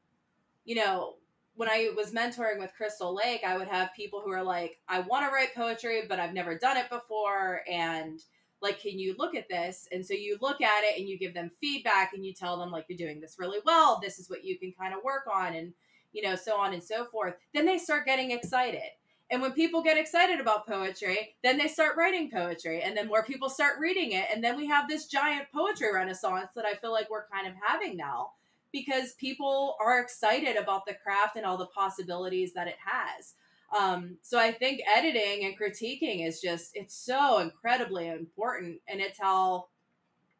Speaker 2: you know when i was mentoring with crystal lake i would have people who are like i want to write poetry but i've never done it before and like can you look at this? And so you look at it and you give them feedback and you tell them like you're doing this really well. This is what you can kind of work on and you know, so on and so forth, then they start getting excited. And when people get excited about poetry, then they start writing poetry, and then more people start reading it. And then we have this giant poetry renaissance that I feel like we're kind of having now because people are excited about the craft and all the possibilities that it has. Um, so I think editing and critiquing is just, it's so incredibly important. And it's how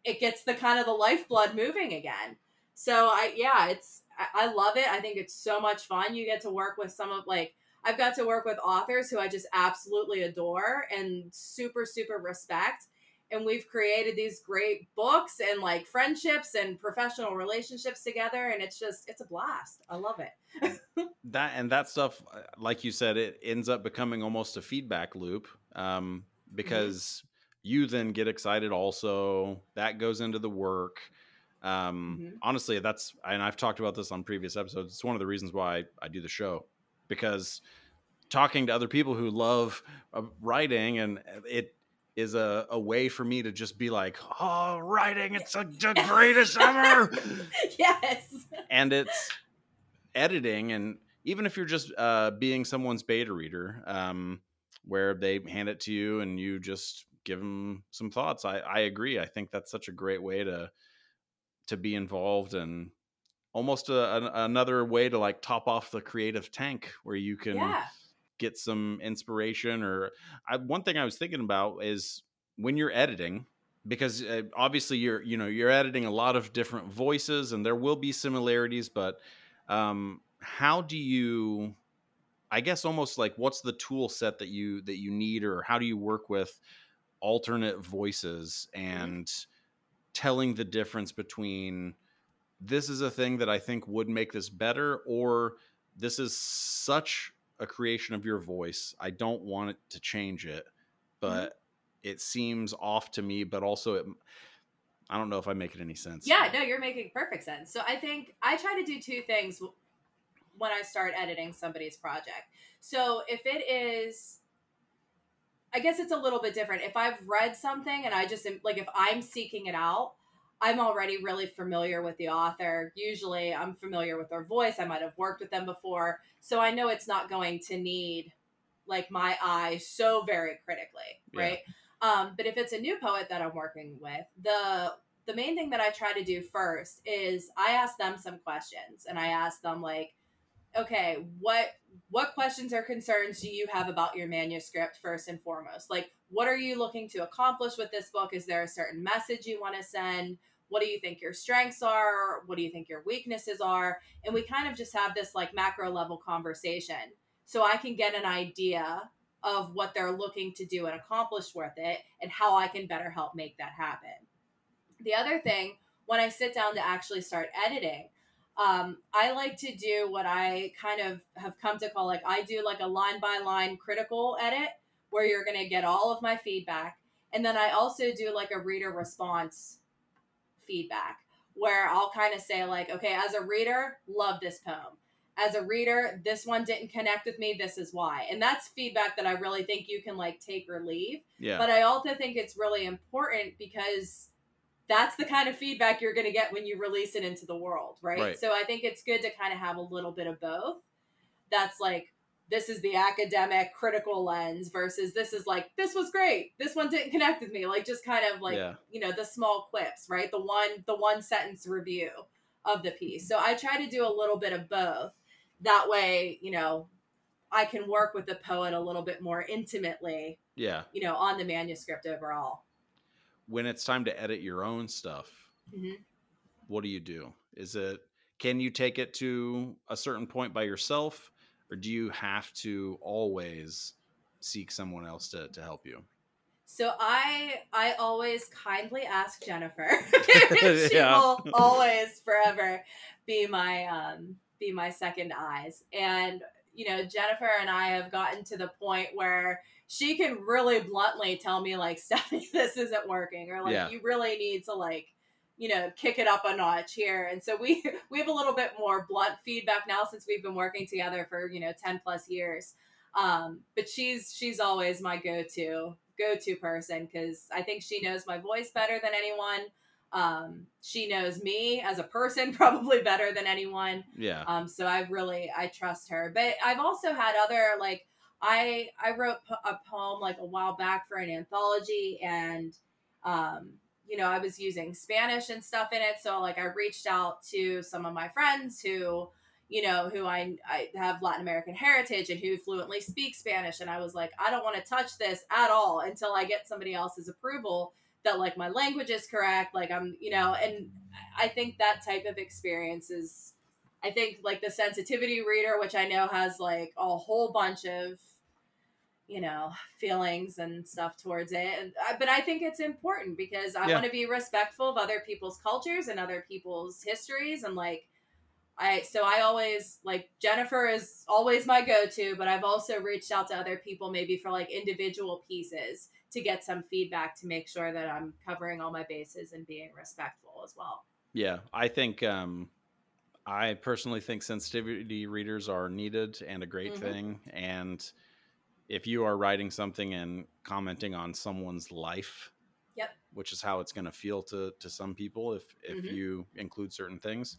Speaker 2: it gets the kind of the lifeblood moving again. So I, yeah, it's, I, I love it. I think it's so much fun. You get to work with some of like I've got to work with authors who I just absolutely adore and super super respect. And we've created these great books and like friendships and professional relationships together and it's just it's a blast. I love it.
Speaker 1: that and that stuff, uh, like you said, it ends up becoming almost a feedback loop um, because you then get excited. Also, that goes into the work. Um,
Speaker 2: Mhm.
Speaker 1: Honestly, that's and I've talked about this on previous episodes. It's one of the reasons why I do the show because talking to other people who love uh, writing and it is a, a way for me to just be like, oh, writing, it's a, the greatest ever.
Speaker 2: yes.
Speaker 1: and it's editing and even if you're just uh, being someone's beta reader, um, where they hand it to you and you just give them some thoughts. I, I agree. I think that's such a great way to to be involved and almost a, an, another way to like top off the creative tank where you can
Speaker 2: Yeah.
Speaker 1: get some inspiration or I, one thing i was thinking about is when you're editing because uh, obviously you're you know you're editing a lot of different voices and there will be similarities but um how do you i guess almost like what's the tool set that you that you need or how do you work with alternate voices and telling the difference between this is a thing that I think would make this better, or this is such a creation of your voice. I don't want it to change it, mm-hmm. but it seems off to me. But also, it, I don't know if I make it any sense.
Speaker 2: Yeah, no, you're making perfect sense. So I think I try to do two things when I start editing somebody's project. So if it is, I guess it's a little bit different. If I've read something and I just am, like, if I'm seeking it out, I'm already really familiar with the author. Usually I'm familiar with their voice. I might have worked with them before. So I know it's not going to need like my eye so very critically,
Speaker 1: Yeah.
Speaker 2: right? Um, but if it's a new poet that I'm working with, the the main thing that I try to do first is I ask them some questions and I ask them like, okay, what what questions or concerns do you have about your manuscript first and foremost? Like, what are you looking to accomplish with this book? Is there a certain message you want to send? What do you think your strengths are? What do you think your weaknesses are? And we kind of just have this like macro level conversation so I can get an idea of what they're looking to do and accomplish with it and how I can better help make that happen. The other thing, when I sit down to actually start editing, um, I like to do what I kind of have come to call like I do like a line by line critical edit where you're going to get all of my feedback. And then I also do like a reader response feedback where I'll kind of say, like, okay, as a reader, love this poem. As a reader, this one didn't connect with me. This is why. And that's feedback that I really think you can like take or leave.
Speaker 1: Yeah.
Speaker 2: But I also think it's really important because that's the kind of feedback you're going to get when you release it into the world, right?
Speaker 1: Right.
Speaker 2: So I think it's good to kind of have a little bit of both. That's like, this is the academic critical lens versus this is like, this was great. This one didn't connect with me. Like, just kind of like,
Speaker 1: yeah.
Speaker 2: you know, the small quips, right? The one, the one sentence review of the piece. So I try to do a little bit of both. That way, you know, I can work with the poet a little bit more intimately
Speaker 1: Yeah.
Speaker 2: you know, on the manuscript overall.
Speaker 1: When it's time to edit your own stuff,
Speaker 2: Mhm.
Speaker 1: what do you do? Is it can you take it to a certain point by yourself, or do you have to always seek someone else to, to help you?
Speaker 2: So I I always kindly ask Jennifer. she
Speaker 1: Yeah.
Speaker 2: will always forever be my um be my second eyes. And you know, Jennifer and I have gotten to the point where she can really bluntly tell me like Stephanie, this isn't working, or like
Speaker 1: Yeah.
Speaker 2: you really need to like you know kick it up a notch here and so we we have a little bit more blunt feedback now since we've been working together for you know 10 plus years um but she's she's always my go-to go-to person because i think she knows my voice better than anyone um she knows me as a person probably better than anyone
Speaker 1: Yeah.
Speaker 2: um, so I really I trust her. But I've also had other like I I wrote a poem like a while back for an anthology, and um, you know I was using Spanish and stuff in it. So like I reached out to some of my friends who you know who I I have Latin American heritage and who fluently speak Spanish, and I was like I don't want to touch this at all until I get somebody else's approval that like my language is correct like i'm you know and i think that type of experience is I think like the sensitivity reader, which I know has like a whole bunch of, you know, feelings and stuff towards it. And, but I think it's important because I
Speaker 1: Yeah.
Speaker 2: want to be respectful of other people's cultures and other people's histories. And like, I, so I always like Jennifer is always my go to, but I've also reached out to other people maybe for like individual pieces to get some feedback to make sure that I'm covering all my bases and being respectful as well.
Speaker 1: Yeah, I think um, I personally think sensitivity readers are needed and a great
Speaker 2: Mhm.
Speaker 1: thing. And if you are writing something and commenting on someone's life,
Speaker 2: Yep.
Speaker 1: which is how it's going to feel to to some people if if
Speaker 2: Mhm.
Speaker 1: you include certain things,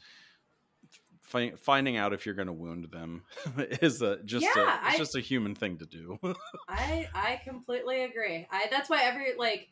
Speaker 1: fi- finding out if you're going to wound them is a just
Speaker 2: Yeah,
Speaker 1: a, it's
Speaker 2: I-
Speaker 1: just a human thing to do.
Speaker 2: I I completely agree. I that's why every like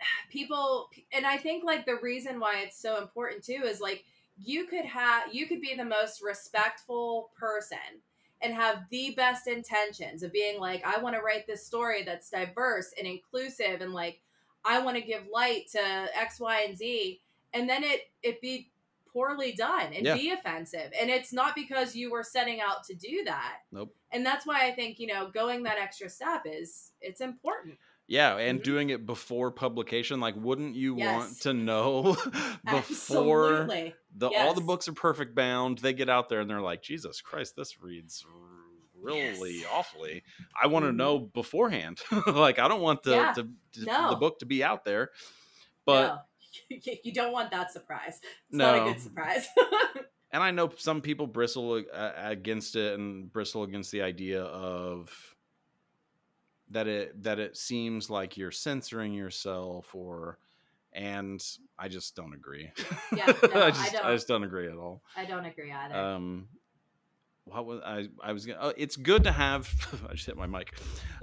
Speaker 2: people and I think like the reason why it's so important too is like you could have you could be the most respectful person and have the best intentions of being like I want to write this story that's diverse and inclusive and like I want to give light to X Y and Z and then it it be poorly done and
Speaker 1: Yeah.
Speaker 2: be offensive and it's not because you were setting out to do that
Speaker 1: Nope.
Speaker 2: and that's why i think you know going that extra step is it's important
Speaker 1: Yeah, and
Speaker 2: Mhm.
Speaker 1: doing it before publication, like, wouldn't you want to know before
Speaker 2: Absolutely.
Speaker 1: The all the books are perfect bound? They get out there and they're like, Jesus Christ, this reads really
Speaker 2: Yes.
Speaker 1: awfully. I want to
Speaker 2: Mhm.
Speaker 1: know beforehand. like, I don't want the
Speaker 2: Yeah.
Speaker 1: to, to-
Speaker 2: No.
Speaker 1: the book to be out there, but
Speaker 2: no. you don't want that surprise it's not
Speaker 1: No.
Speaker 2: a good surprise
Speaker 1: and I know some people bristle against it and bristle against the idea of that it that it seems like you're censoring yourself or and I just don't agree.
Speaker 2: Yeah, no,
Speaker 1: I
Speaker 2: I
Speaker 1: just
Speaker 2: don't.
Speaker 1: just don't agree at all.
Speaker 2: i don't agree either
Speaker 1: Um what was I I was gonna oh, it's good to have I just hit my mic.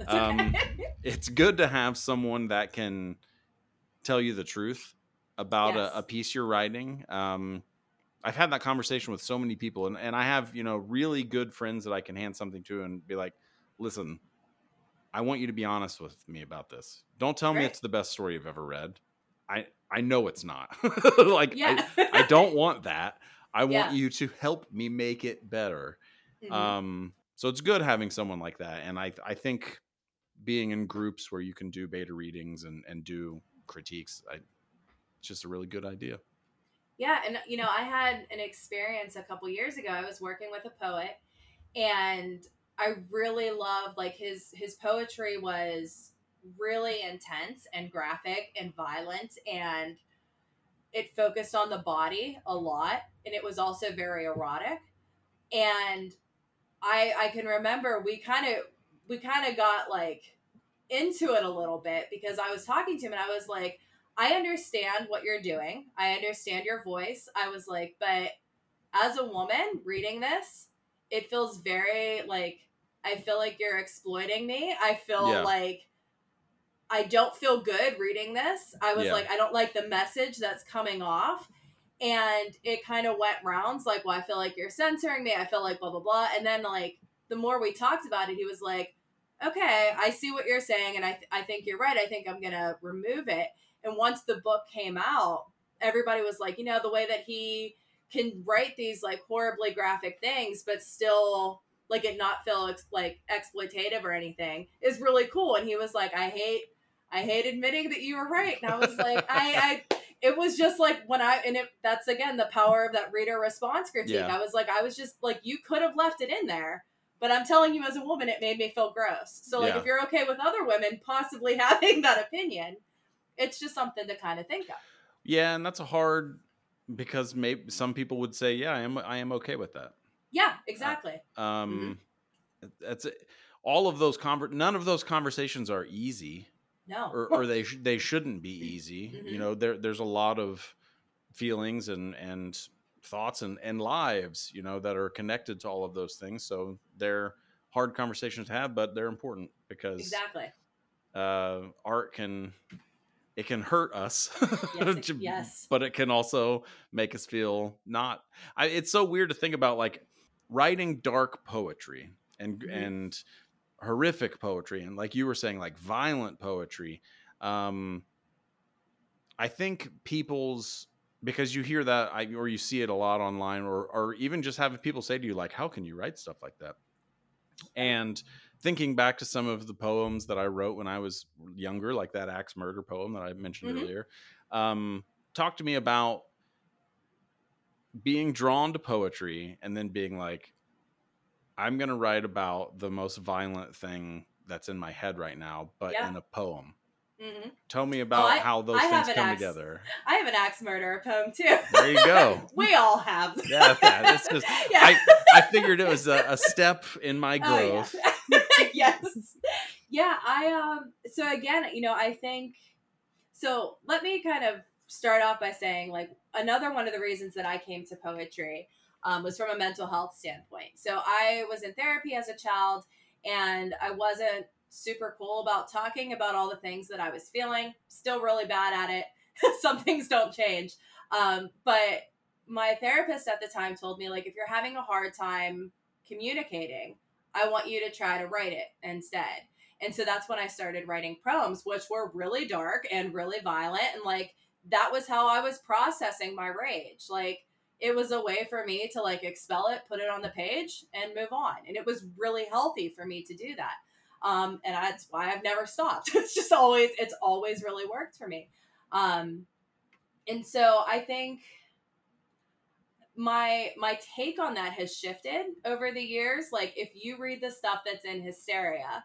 Speaker 1: Um,
Speaker 2: okay.
Speaker 1: It's good to have someone that can tell you the truth about
Speaker 2: Yes.
Speaker 1: a, a piece you're writing. Um, I've had that conversation with so many people, and, and I have you know really good friends that I can hand something to and be like, "Listen, I want you to be honest with me about this. Don't tell me it's the best story you've ever read. I I know it's not. like
Speaker 2: yeah
Speaker 1: I, I don't want that. I want
Speaker 2: Yeah.
Speaker 1: you to help me make it better.
Speaker 2: Mhm.
Speaker 1: Um, so it's good having someone like that, and I I think being in groups where you can do beta readings and and do critiques, I, it's just a really good idea.
Speaker 2: Yeah, and you know, I had an experience a couple years ago. I was working with a poet and I really loved like his his poetry was really intense and graphic and violent and it focused on the body a lot and it was also very erotic. And I I can remember we kind of we kind of got like into it a little bit because I was talking to him and I was like I understand what you're doing. I understand your voice. I was like, but as a woman reading this, it feels very like I feel like you're exploiting me. I feel
Speaker 1: Yeah.
Speaker 2: like I don't feel good reading this. I was
Speaker 1: Yeah.
Speaker 2: like, I don't like the message that's coming off. And it kind of went rounds like, well, I feel like you're censoring me. I feel like blah, blah, blah. And then, like, the more we talked about it, he was like, okay, I see what you're saying. And I, th- I think you're right. I think I'm going to remove it. And once the book came out, everybody was like, you know, the way that he can write these like horribly graphic things, but still like it not feel ex- like exploitative or anything is really cool. And he was like, I hate, I hate admitting that you were right. And I was like, I, I, it was just like when I, and it, that's again the power of that reader response critique.
Speaker 1: Yeah.
Speaker 2: I was like, I was just like, you could have left it in there. But I'm telling you, as a woman, it made me feel gross. So, like,
Speaker 1: Yeah.
Speaker 2: if you're okay with other women possibly having that opinion, it's just something to kind of think of.
Speaker 1: Yeah, and that's a hard because maybe some people would say, yeah, I am I am okay with that.
Speaker 2: Yeah, exactly.
Speaker 1: Um, that's it. all of those conver- none of those conversations are easy.
Speaker 2: No.
Speaker 1: or, or they sh- they shouldn't be easy. You
Speaker 2: Mhm.
Speaker 1: know, there there's a lot of feelings and and thoughts and and lives, you know, that are connected to all of those things. So they're hard conversations to have, but they're important because
Speaker 2: exactly.
Speaker 1: uh, art can it can hurt us,
Speaker 2: Yes, it- yes.
Speaker 1: but it can also make us feel not. I, it's so weird to think about, like writing dark poetry and
Speaker 2: Mhm.
Speaker 1: and horrific poetry, and like you were saying, like violent poetry. Um, I think people's because you hear that I, or you see it a lot online, or or even just having people say to you, like, "How can you write stuff like that?" And thinking back to some of the poems that I wrote when I was younger, like that axe murder poem that I mentioned
Speaker 2: Mhm.
Speaker 1: earlier, um, talk to me about being drawn to poetry and then being like, I'm going to write about the most violent thing that's in my head right now, but
Speaker 2: Yeah.
Speaker 1: in a poem.
Speaker 2: hmm
Speaker 1: Tell me about
Speaker 2: I-
Speaker 1: how those
Speaker 2: I
Speaker 1: things come
Speaker 2: axe.
Speaker 1: together.
Speaker 2: I have an axe murderer poem too.
Speaker 1: There you go.
Speaker 2: we all have.
Speaker 1: Yeah, yeah, that's just-
Speaker 2: yeah.
Speaker 1: I, I figured it was a, a step in my
Speaker 2: Oh, yeah.
Speaker 1: growth.
Speaker 2: yes. Yeah, I um so again, you know, I think so let me kind of start off by saying like another one of the reasons that I came to poetry um, was from a mental health standpoint. So I was in therapy as a child, and I wasn't super cool about talking about all the things that I was feeling. Still really bad at it. Some things don't change. Um, but my therapist at the time told me, like, if you're having a hard time communicating, I want you to try to write it instead. And so that's when I started writing poems, which were really dark and really violent. And like, that was how I was processing my rage. Like, it was a way for me to like expel it, put it on the page, and move on. And it was really healthy for me to do that. Um, and that's why I've never stopped. it's just always, it's always really worked for me. Um, and so I think my my take on that has shifted over the years. Like if you read the stuff that's in Hysteria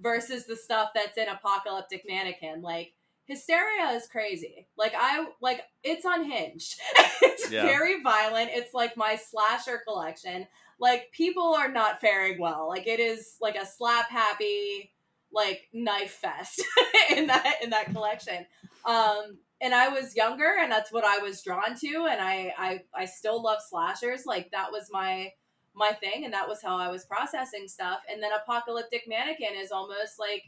Speaker 2: versus the stuff that's in Apocalyptic Mannequin, like Hysteria is crazy. Like I like it's unhinged. it's yeah. very violent. It's like my slasher collection. Like people are not faring well. Like it is like a slap happy like knife fest in that in that collection. Um and I was younger and that's what I was drawn to and I I I still love slashers like that was my my thing and that was how I was processing stuff and then apocalyptic mannequin is almost like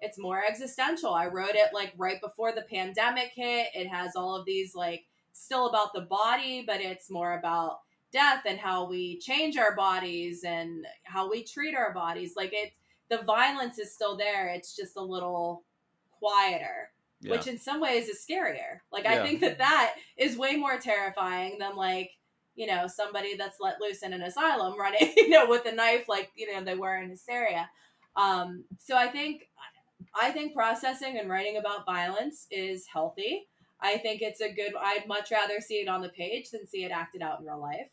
Speaker 2: it's more existential. I wrote it like right before the pandemic hit. It has all of these like still about the body, but it's more about death and how we change our bodies and how we treat our bodies. Like it the violence is still there. It's just a little quieter yeah. which in some ways is scarier. Like yeah. I think that that is way more terrifying than like you know somebody that's let loose in an asylum running you know with a knife like you know they were in hysteria. Um, so I think I think processing and writing about violence is healthy. I think it's a good. I'd much rather see it on the page than see it acted out in real life.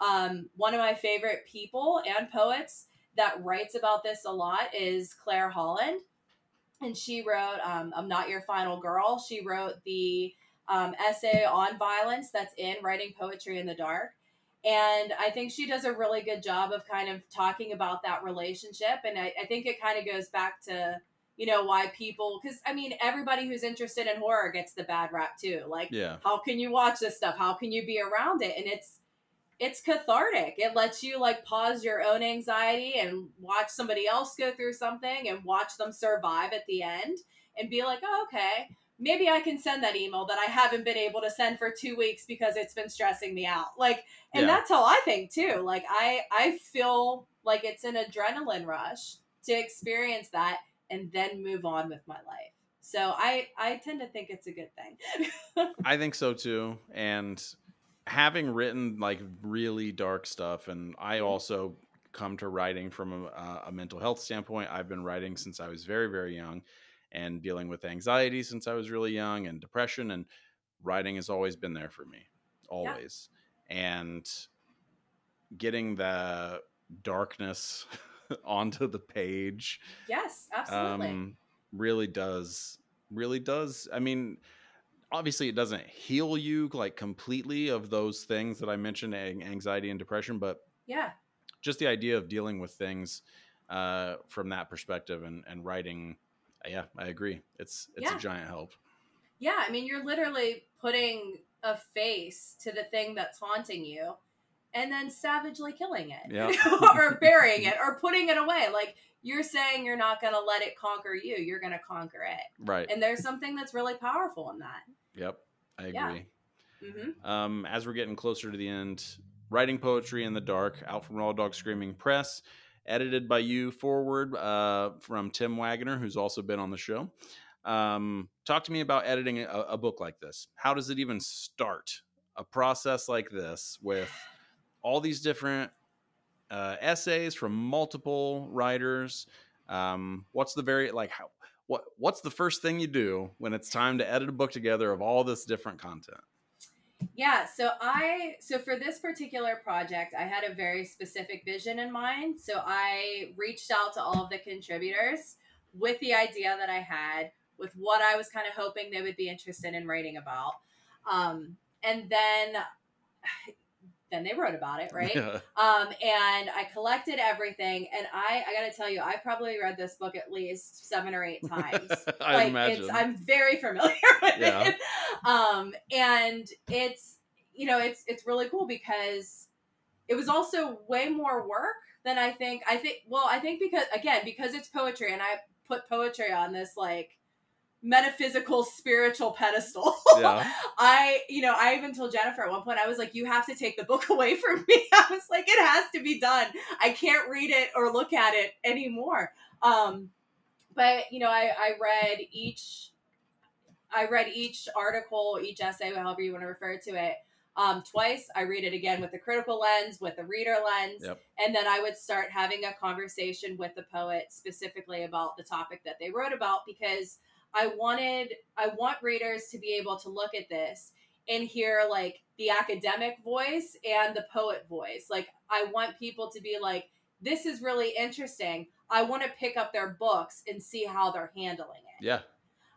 Speaker 2: Um, one of my favorite people and poets that writes about this a lot is Claire Holland and she wrote um, i'm not your final girl she wrote the um, essay on violence that's in writing poetry in the dark and i think she does a really good job of kind of talking about that relationship and i, I think it kind of goes back to you know why people because i mean everybody who's interested in horror gets the bad rap too like
Speaker 1: yeah
Speaker 2: how can you watch this stuff how can you be around it and it's it's cathartic. It lets you like pause your own anxiety and watch somebody else go through something and watch them survive at the end and be like, oh, okay, maybe I can send that email that I haven't been able to send for two weeks because it's been stressing me out. Like, and yeah. that's how I think too. Like, I I feel like it's an adrenaline rush to experience that and then move on with my life. So I I tend to think it's a good thing.
Speaker 1: I think so too, and having written like really dark stuff, and I mm-hmm. also come to writing from a, a, mental health standpoint. I've been writing since I was very, very young and dealing with anxiety since I was really young and depression. And writing has always been there for me, always. Yeah. And getting the darkness onto the page.
Speaker 2: Yes, absolutely. Um,
Speaker 1: really does, really does. I mean, obviously it doesn't heal you like completely of those things that I mentioned, anxiety and depression, but
Speaker 2: yeah,
Speaker 1: just the idea of dealing with things uh, from that perspective and, and writing. Yeah, I agree. It's it's yeah. a giant help.
Speaker 2: Yeah, I mean, you're literally putting a face to the thing that's haunting you, and then savagely killing it,
Speaker 1: yeah.
Speaker 2: or burying it, or putting it away. Like you're saying you're not going to let it conquer you you're going to conquer it
Speaker 1: right
Speaker 2: and there's something that's really powerful in that
Speaker 1: yep i agree yeah. mm-hmm. um, as we're getting closer to the end writing poetry in the dark out from raw dog screaming press edited by you forward uh, from tim waggoner who's also been on the show um, talk to me about editing a, a book like this how does it even start a process like this with all these different uh, essays from multiple writers. Um, what's the very like how what what's the first thing you do when it's time to edit a book together of all this different content?
Speaker 2: Yeah, so I so for this particular project, I had a very specific vision in mind. So I reached out to all of the contributors with the idea that I had, with what I was kind of hoping they would be interested in writing about. Um, and then then they wrote about it, right? Yeah. Um, and I collected everything, and I I gotta tell you, I probably read this book at least seven or eight times.
Speaker 1: I like, imagine.
Speaker 2: It's, I'm very familiar with yeah. it. Um, and it's you know it's it's really cool because it was also way more work than I think. I think well, I think because again because it's poetry and I put poetry on this like metaphysical spiritual pedestal. Yeah. I, you know, I even told Jennifer at one point, I was like, you have to take the book away from me. I was like, it has to be done. I can't read it or look at it anymore. Um, but you know, I, I read each, I read each article, each essay, however you want to refer to it, um, twice. I read it again with the critical lens, with the reader lens, yep. and then I would start having a conversation with the poet specifically about the topic that they wrote about because I wanted I want readers to be able to look at this and hear like the academic voice and the poet voice. Like I want people to be like this is really interesting. I want to pick up their books and see how they're handling it.
Speaker 1: Yeah.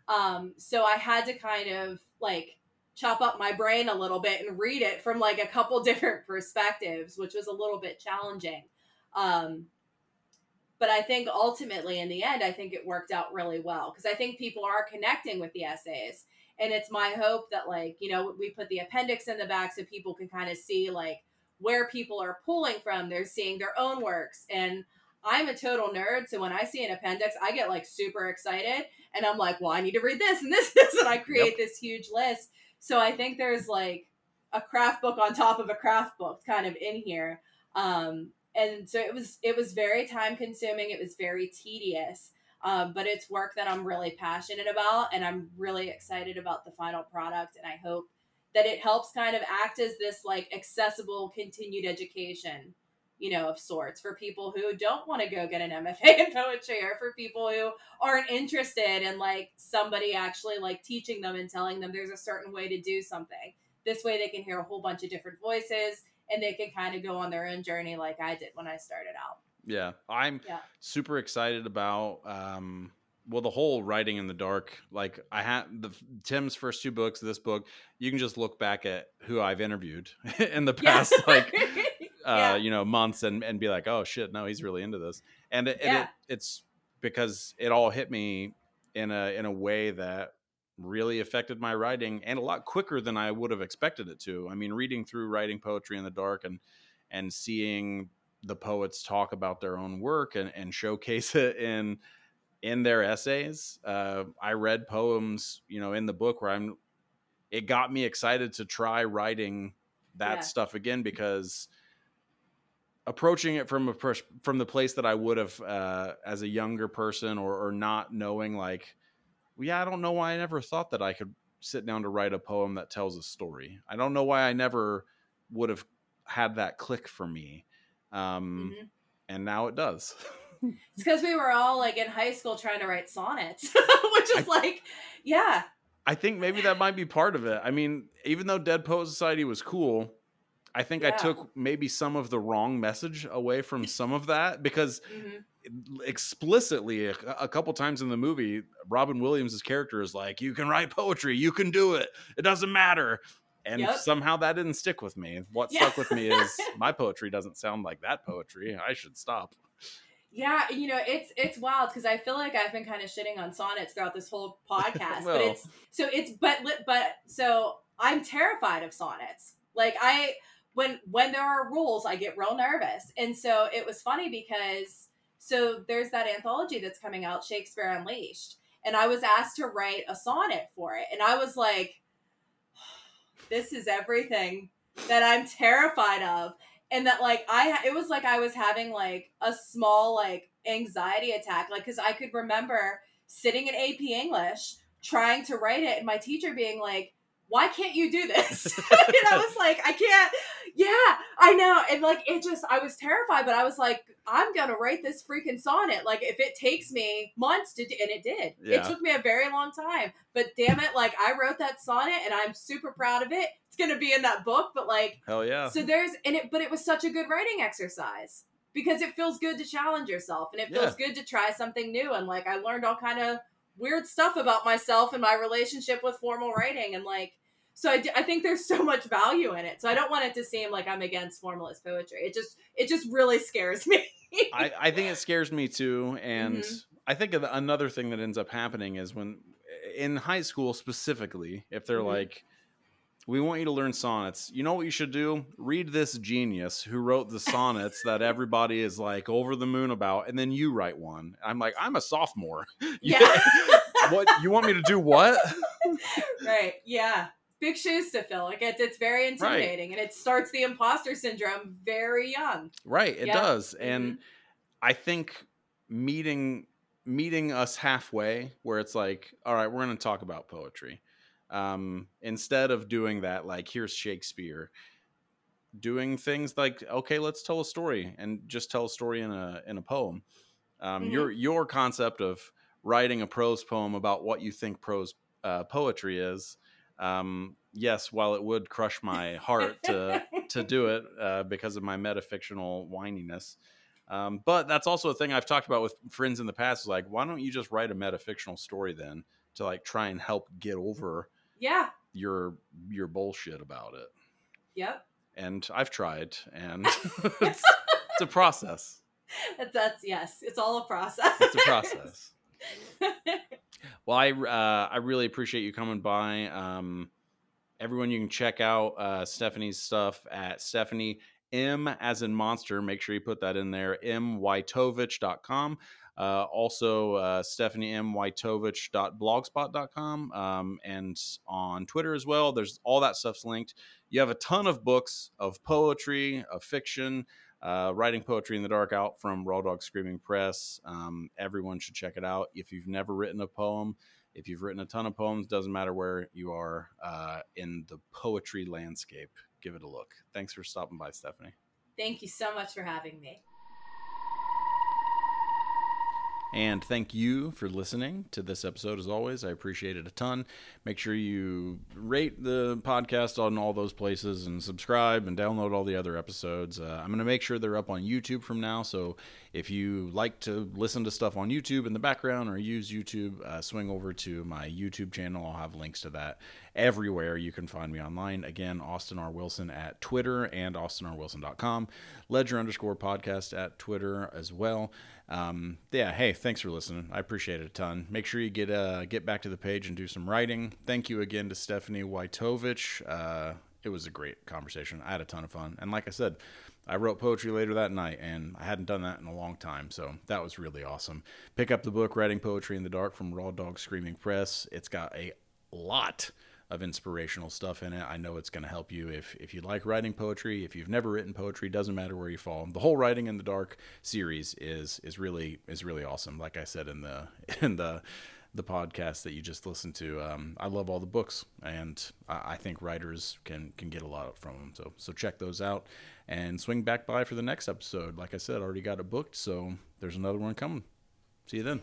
Speaker 2: Um so I had to kind of like chop up my brain a little bit and read it from like a couple different perspectives, which was a little bit challenging. Um but I think ultimately, in the end, I think it worked out really well because I think people are connecting with the essays. And it's my hope that, like, you know, we put the appendix in the back so people can kind of see, like, where people are pulling from. They're seeing their own works. And I'm a total nerd. So when I see an appendix, I get like super excited. And I'm like, well, I need to read this and this, this. And I create yep. this huge list. So I think there's like a craft book on top of a craft book kind of in here. Um, and so it was it was very time consuming it was very tedious um, but it's work that i'm really passionate about and i'm really excited about the final product and i hope that it helps kind of act as this like accessible continued education you know of sorts for people who don't want to go get an mfa in poetry or for people who aren't interested in like somebody actually like teaching them and telling them there's a certain way to do something. This way they can hear a whole bunch of different voices and they can kind of go on their own journey like I did when I started out.
Speaker 1: Yeah, I'm yeah. super excited about um well the whole writing in the dark like i had the tim's first two books this book you can just look back at who i've interviewed in the past yeah. like uh yeah. you know months and and be like oh shit no he's really into this and, it, it, it's because it all hit me in a in a way that really affected my writing and a lot quicker than I would have expected it to. I mean, reading through writing poetry in the dark and and seeing the poets talk about their own work and, and showcase it in in their essays. Uh, I read poems, you know, in the book where I'm. It got me excited to try writing that yeah. stuff again because approaching it from a pers- from the place that I would have uh, as a younger person or, or not knowing like yeah, I don't know why I never thought that I could sit down to write a poem that tells a story. I don't know why I never would have had that click for me. Um, mm-hmm. And now it does.
Speaker 2: it's because we were all like in high school trying to write sonnets, which is I, like, yeah.
Speaker 1: I think maybe that might be part of it. I mean, even though Dead Poet Society was cool, I think yeah. I took maybe some of the wrong message away from some of that because mm-hmm explicitly a, a, couple times in the movie robin williams' character is like you can write poetry you can do it it doesn't matter. And yep. somehow that didn't stick with me. What yeah. stuck with me is my poetry doesn't sound like that poetry i should stop.
Speaker 2: Yeah you know it's it's wild because i feel like i've been kind of shitting on sonnets throughout this whole podcast well, but it's so it's but but so i'm terrified of sonnets. Like i when when there are rules i get real nervous. And so it was funny because so there's that anthology that's coming out, Shakespeare Unleashed. And I was asked to write a sonnet for it. And I was like, this is everything that I'm terrified of. And that like I it was like I was having like a small like anxiety attack like cuz I could remember sitting in AP English trying to write it and my teacher being like why can't you do this? and I was like, I can't. Yeah, I know. And like, it just, I was terrified, but I was like, I'm going to write this freaking sonnet. Like, if it takes me months to do, and it did. Yeah. It took me a very long time. But damn it, like, I wrote that sonnet and I'm super proud of it. It's going to be in that book, but like,
Speaker 1: hell yeah.
Speaker 2: So there's, and it, but it was such a good writing exercise because it feels good to challenge yourself and it feels yeah. good to try something new. And like, I learned all kind of weird stuff about myself and my relationship with formal writing and like so I, I think there's so much value in it so i don't want it to seem like i'm against formalist poetry it just it just really scares me
Speaker 1: I, I think it scares me too and mm-hmm. i think another thing that ends up happening is when in high school specifically if they're mm-hmm. like We want you to learn sonnets. You know what you should do? Read this genius who wrote the sonnets that everybody is like over the moon about, and then you write one. I'm like, I'm a sophomore.
Speaker 2: Yeah.
Speaker 1: what you want me to do? What?
Speaker 2: right. Yeah. Big shoes to fill. Like it's it's very intimidating, and it starts the imposter syndrome very young.
Speaker 1: Right. It does, and I think meeting meeting us halfway, where it's like, all right, we're going to talk about poetry. Um, instead of doing that, like here's Shakespeare, doing things like, okay, let's tell a story and just tell a story in a in a poem. Um,
Speaker 2: Mhm.
Speaker 1: Your your concept of writing a prose poem about what you think prose uh, poetry is. Um, yes, while it would crush my heart to to do it uh, because of my metafictional whininess. Um, but that's also a thing I've talked about with friends in the past. Is like, why don't you just write a metafictional story then to like try and help get over
Speaker 2: Yeah.
Speaker 1: your your bullshit about it?
Speaker 2: Yep.
Speaker 1: And I've tried, and it's, it's a process.
Speaker 2: That's, that's yes. It's all a process.
Speaker 1: It's a process. Well, I uh, I really appreciate you coming by. Um, everyone, you can check out uh, Stephanie's stuff at Stephanie M as in monster. Make sure you put that in there. mwytovich.com. Uh, also, uh, stephaniemwytovich.blogspot.com um, and on Twitter as well. There's all that stuff's linked. You have a ton of books of poetry, of fiction, uh, writing poetry in the dark out from Raw Dog Screaming Press. Um, everyone should check it out. If you've never written a poem, if you've written a ton of poems, doesn't matter where you are uh, in the poetry landscape, give it a look. Thanks for stopping by, Stephanie.
Speaker 2: Thank you so much for having me.
Speaker 1: And thank you for listening to this episode as always. I appreciate it a ton. Make sure you rate the podcast on all those places and subscribe and download all the other episodes. Uh, I'm going to make sure they're up on YouTube from now. So if you like to listen to stuff on YouTube in the background or use YouTube, uh, swing over to my YouTube channel. I'll have links to that everywhere you can find me online. Again, Austin R. Wilson at Twitter and austinrwilson.com. Ledger underscore podcast at Twitter as well. Um, yeah, hey, thanks for listening. I appreciate it a ton. Make sure you get uh, get back to the page and do some writing. Thank you again to Stephanie Wytovich. Uh, it was a great conversation. I had a ton of fun. And like I said, I wrote poetry later that night, and I hadn't done that in a long time. So that was really awesome. Pick up the book, Writing Poetry in the Dark from Raw Dog Screaming Press. It's got a lot of inspirational stuff in it. I know it's going to help you if if you like writing poetry. If you've never written poetry, doesn't matter where you fall. The whole Writing in the Dark series is is really is really awesome. Like I said in the in the the podcast that you just listened to, um, I love all the books, and I, I think writers can can get a lot from them. So so check those out and swing back by for the next episode. Like I said, I already got it booked, so there's another one coming. See you then.